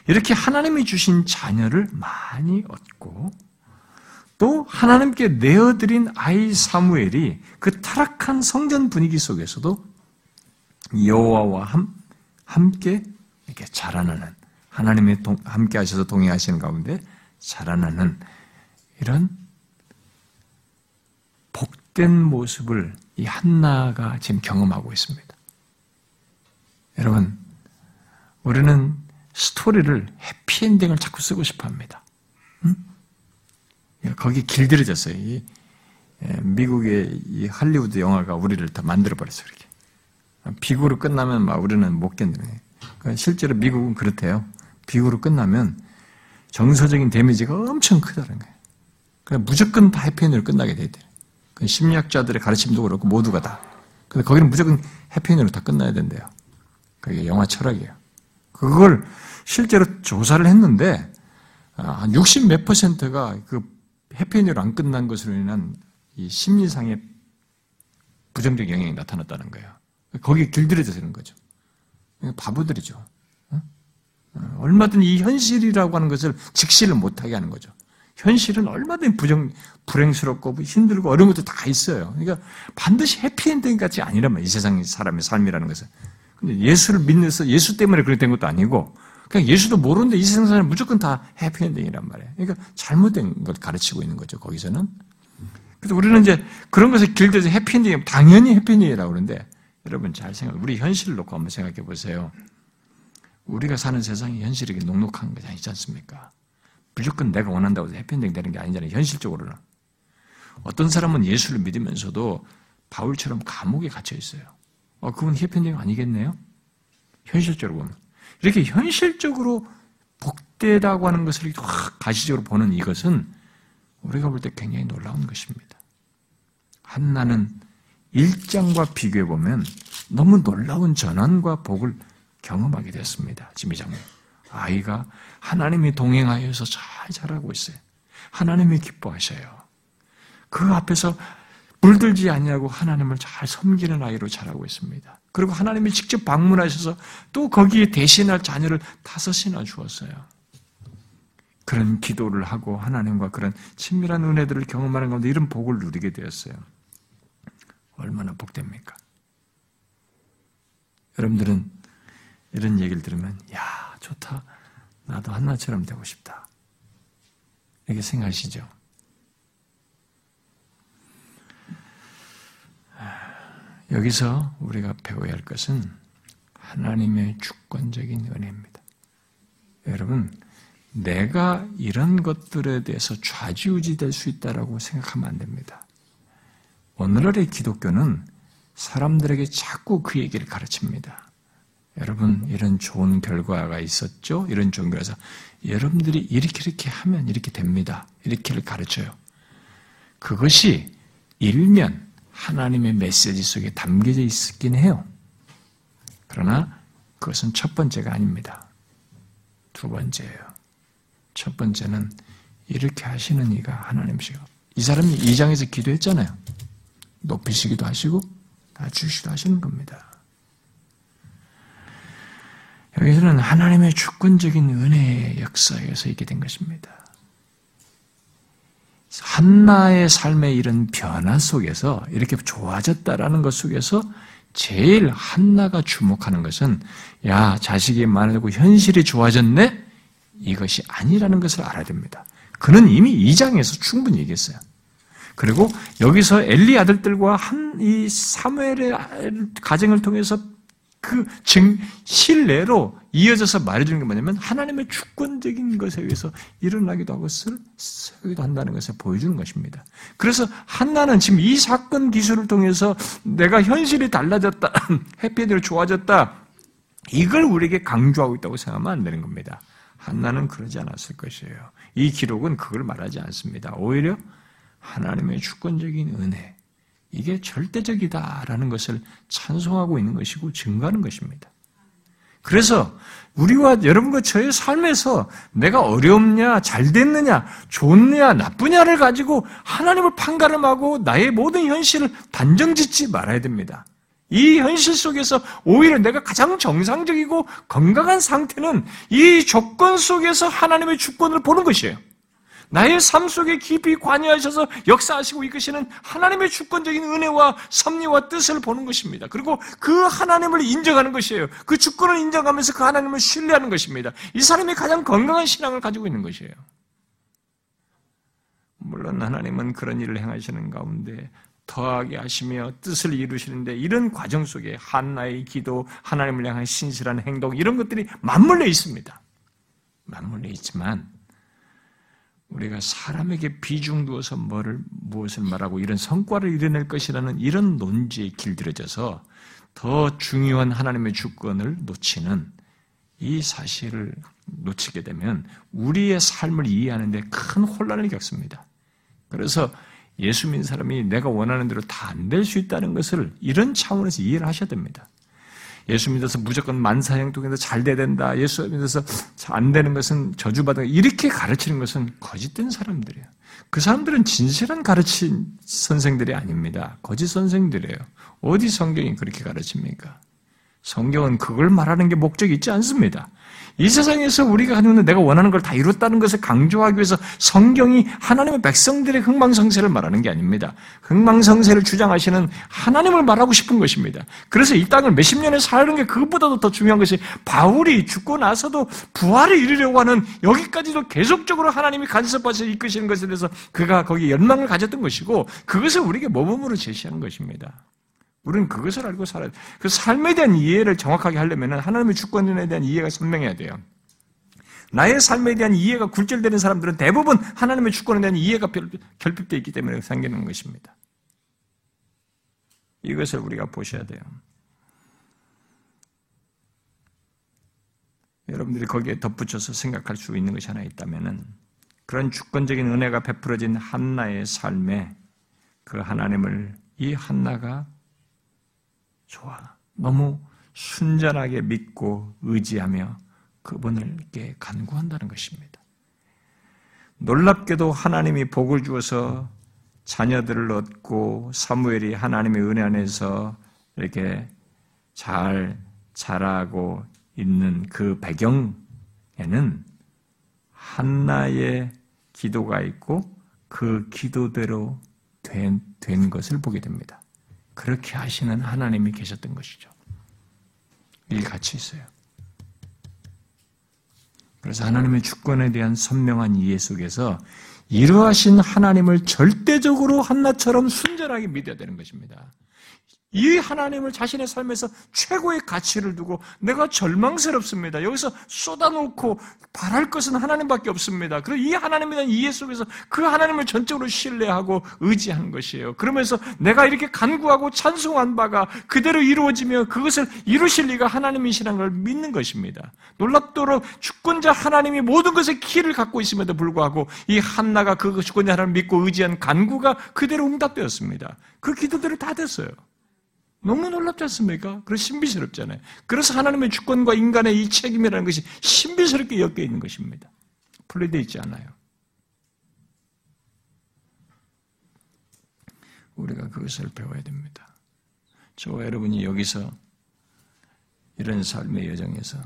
이렇게 하나님이 주신 자녀를 많이 얻고, 또 하나님께 내어드린 아이 사무엘이 그 타락한 성전 분위기 속에서도 여호와와 함께 이렇게 자라나는 하나님이 함께 하셔서 동행하시는 가운데 자라나는 이런 복된 모습을 이 한나가 지금 경험하고 있습니다. 여러분, 우리는 스토리를 해피엔딩을 자꾸 쓰고 싶어 합니다. 응? 거기 길들여졌어요. 이 미국의 이 할리우드 영화가 우리를 다 만들어버렸어요. 이렇게. 비구로 끝나면 막 우리는 못 견디네. 그러니까 실제로 미국은 그렇대요. 비구로 끝나면 정서적인 데미지가 엄청 크다는 거예요. 그냥 무조건 다 해피엔드로 끝나게 돼 있대요. 그 심리학자들의 가르침도 그렇고 모두가 다. 근데 거기는 무조건 해피엔드로 다 끝나야 된대요. 그게 영화 철학이에요. 그걸 실제로 조사를 했는데 아, 한60 몇 퍼센트가 그 해피엔드로 안 끝난 것으로 인한 이 심리상의 부정적 영향이 나타났다는 거예요. 거기에 길들여져서는 거죠. 바보들이죠. 어, 얼마든 이 현실이라고 하는 것을 직시를 못하게 하는 거죠. 현실은 얼마든 부정, 불행스럽고 힘들고 어려운 것도 다 있어요. 그러니까 반드시 해피엔딩 아니란 말이에요. 이 세상 사람의 삶이라는 것은. 근데 예수를 믿는서 예수 때문에 그렇게 된 것도 아니고, 그냥 예수도 모르는데 이 세상 사람 무조건 다 해피엔딩이란 말이에요. 그러니까 잘못된 걸 가르치고 있는 거죠, 거기서는. 그래서 우리는 이제 그런 것을 길들여서 해피엔딩이 당연히 해피엔딩이라고 그러는데, 여러분 잘 생각, 우리 현실을 놓고 한번 생각해 보세요. 우리가 사는 세상이 현실이 녹록한 것이 아니지 않습니까? 무조건 내가 원한다고 해피엔딩 되는 게 아니잖아요. 현실적으로는. 어떤 사람은 예수를 믿으면서도 바울처럼 감옥에 갇혀 있어요. 어, 그건 해피엔딩 아니겠네요? 현실적으로 보면. 이렇게 현실적으로 복되다고 하는 것을 확 가시적으로 보는 이것은 우리가 볼 때 굉장히 놀라운 것입니다. 한나는 1장과 비교해 보면 너무 놀라운 전환과 복을 경험하게 됐습니다. 지미장님. 아이가 하나님이 동행하여서 잘 자라고 있어요. 하나님이 기뻐하셔요. 그 앞에서 물들지 아니하고 하나님을 잘 섬기는 아이로 자라고 있습니다. 그리고 하나님이 직접 방문하셔서 또 거기에 대신할 자녀를 다섯이나 주었어요. 그런 기도를 하고 하나님과 그런 친밀한 은혜들을 경험하는 가운데 이런 복을 누리게 되었어요. 얼마나 복됩니까? 여러분들은 이런 얘기를 들으면, 야, 좋다. 나도 한나처럼 되고 싶다. 이렇게 생각하시죠? 여기서 우리가 배워야 할 것은 하나님의 주권적인 은혜입니다. 여러분, 내가 이런 것들에 대해서 좌지우지 될 수 있다라고 생각하면 안 됩니다. 오늘날의 기독교는 사람들에게 자꾸 그 얘기를 가르칩니다. 여러분, 이런 좋은 결과가 있었죠? 이런 종교에서 여러분들이 이렇게 이렇게 하면 이렇게 됩니다. 이렇게를 가르쳐요. 그것이 일면 하나님의 메시지 속에 담겨져 있긴 해요. 그러나 그것은 첫 번째가 아닙니다. 두 번째예요. 첫 번째는 이렇게 하시는 이가 하나님이시고 이 사람이 이 장에서 기도했잖아요. 높이시기도 하시고 다 주시기도 하시는 겁니다. 여기서는 하나님의 주권적인 은혜의 역사에서 있게 된 것입니다. 한나의 삶의 이런 변화 속에서 이렇게 좋아졌다라는 것 속에서 제일 한나가 주목하는 것은 야 자식이 많아지고 현실이 좋아졌네 이것이 아니라는 것을 알아야 됩니다. 그는 이미 이 장에서 충분히 얘기했어요. 그리고 여기서 엘리 아들들과 한 이 사무엘의 가정을 통해서 그 증, 신뢰로 이어져서 말해주는 게 뭐냐면 하나님의 주권적인 것에 의해서 일어나기도 하고 쓰기도 한다는 것을 보여주는 것입니다. 그래서 한나는 지금 이 사건 기술을 통해서 내가 현실이 달라졌다, 해피엔드로 좋아졌다, 이걸 우리에게 강조하고 있다고 생각하면 안 되는 겁니다. 한나는 그러지 않았을 것이에요. 이 기록은 그걸 말하지 않습니다. 오히려 하나님의 주권적인 은혜, 이게 절대적이다라는 것을 찬송하고 있는 것이고 증거하는 것입니다. 그래서 우리와 여러분과 저의 삶에서 내가 어렵냐, 잘 됐느냐, 좋냐, 나쁘냐를 가지고 하나님을 판가름하고 나의 모든 현실을 단정 짓지 말아야 됩니다. 이 현실 속에서 오히려 내가 가장 정상적이고 건강한 상태는 이 조건 속에서 하나님의 주권을 보는 것이에요. 나의 삶 속에 깊이 관여하셔서 역사하시고 이끄시는 하나님의 주권적인 은혜와 섭리와 뜻을 보는 것입니다. 그리고 그 하나님을 인정하는 것이에요. 그 주권을 인정하면서 그 하나님을 신뢰하는 것입니다. 이 사람이 가장 건강한 신앙을 가지고 있는 것이에요. 물론 하나님은 그런 일을 행하시는 가운데 더하게 하시며 뜻을 이루시는데 이런 과정 속에 한나의 기도, 하나님을 향한 신실한 행동 이런 것들이 맞물려 있습니다. 맞물려 있지만 우리가 사람에게 비중 두어서 뭐를 무엇을 말하고 이런 성과를 이뤄낼 것이라는 이런 논지에 길들여져서 더 중요한 하나님의 주권을 놓치는 이 사실을 놓치게 되면 우리의 삶을 이해하는데 큰 혼란을 겪습니다. 그래서 예수 믿는 사람이 내가 원하는 대로 다 안 될 수 있다는 것을 이런 차원에서 이해를 하셔야 됩니다. 예수 믿어서 무조건 만사형통해서 잘 돼야 된다. 예수 믿어서 안 되는 것은 저주받아. 이렇게 가르치는 것은 거짓된 사람들이에요. 그 사람들은 진실한 가르친 선생들이 아닙니다. 거짓 선생들이에요. 어디 성경이 그렇게 가르칩니까? 성경은 그걸 말하는 게 목적이 있지 않습니다. 이 세상에서 우리가 가지고 있는 내가 원하는 걸 다 이뤘다는 것을 강조하기 위해서 성경이 하나님의 백성들의 흥망성쇠를 말하는 게 아닙니다. 흥망성쇠를 주장하시는 하나님을 말하고 싶은 것입니다. 그래서 이 땅을 몇십 년을 사는 게 그것보다도 더 중요한 것이 바울이 죽고 나서도 부활을 이루려고 하는 여기까지도 계속적으로 하나님이 간섭하셔 이끄시는 것에 대해서 그가 거기 연망을 가졌던 것이고 그것을 우리에게 모범으로 제시하는 것입니다. 우리는 그것을 알고 살아야 돼. 그 삶에 대한 이해를 정확하게 하려면 하나님의 주권에 대한 이해가 선명해야 돼요. 나의 삶에 대한 이해가 굴절되는 사람들은 대부분 하나님의 주권에 대한 이해가 결핍되어 있기 때문에 생기는 것입니다. 이것을 우리가 보셔야 돼요. 여러분들이 거기에 덧붙여서 생각할 수 있는 것이 하나 있다면 그런 주권적인 은혜가 베풀어진 한나의 삶에 그 하나님을 이 한나가 좋아. 너무 순전하게 믿고 의지하며 그분을 이렇게 간구한다는 것입니다. 놀랍게도 하나님이 복을 주어서 자녀들을 얻고 사무엘이 하나님의 은혜 안에서 이렇게 잘 자라고 있는 그 배경에는 한나의 기도가 있고 그 기도대로 된, 된 것을 보게 됩니다. 그렇게 하시는 하나님이 계셨던 것이죠. 이 같이 있어요. 그래서 하나님의 주권에 대한 선명한 이해 속에서 이러하신 하나님을 절대적으로 한나처럼 순전하게 믿어야 되는 것입니다. 이 하나님을 자신의 삶에서 최고의 가치를 두고 내가 절망스럽습니다. 여기서 쏟아놓고 바랄 것은 하나님밖에 없습니다. 그리고 이 하나님에 대한 이해 속에서 그 하나님을 전적으로 신뢰하고 의지하는 것이에요. 그러면서 내가 이렇게 간구하고 찬송한 바가 그대로 이루어지며 그것을 이루실 리가 하나님이시라는 걸 믿는 것입니다. 놀랍도록 주권자 하나님이 모든 것의 키를 갖고 있음에도 불구하고 이 한나가 그 주권자 하나님을 믿고 의지한 간구가 그대로 응답되었습니다. 그 기도들이 다 됐어요. 너무 놀랍지 않습니까? 그래서 신비스럽잖아요. 그래서 하나님의 주권과 인간의 이 책임이라는 것이 신비스럽게 엮여 있는 것입니다. 분리되어 있지 않아요. 우리가 그것을 배워야 됩니다. 저와 여러분이 여기서 이런 삶의 여정에서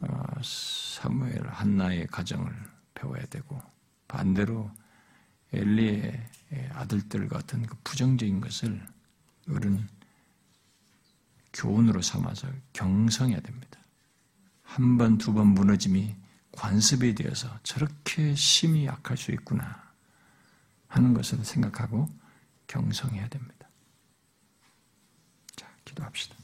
어, 사무엘 한나의 가정을 배워야 되고 반대로 엘리의 아들들 같은 그 부정적인 것을 우리는 교훈으로 삼아서 경성해야 됩니다. 한 번, 두 번 무너짐이 관습이 되어서 저렇게 심히 약할 수 있구나 하는 것을 생각하고 경성해야 됩니다. 자, 기도합시다.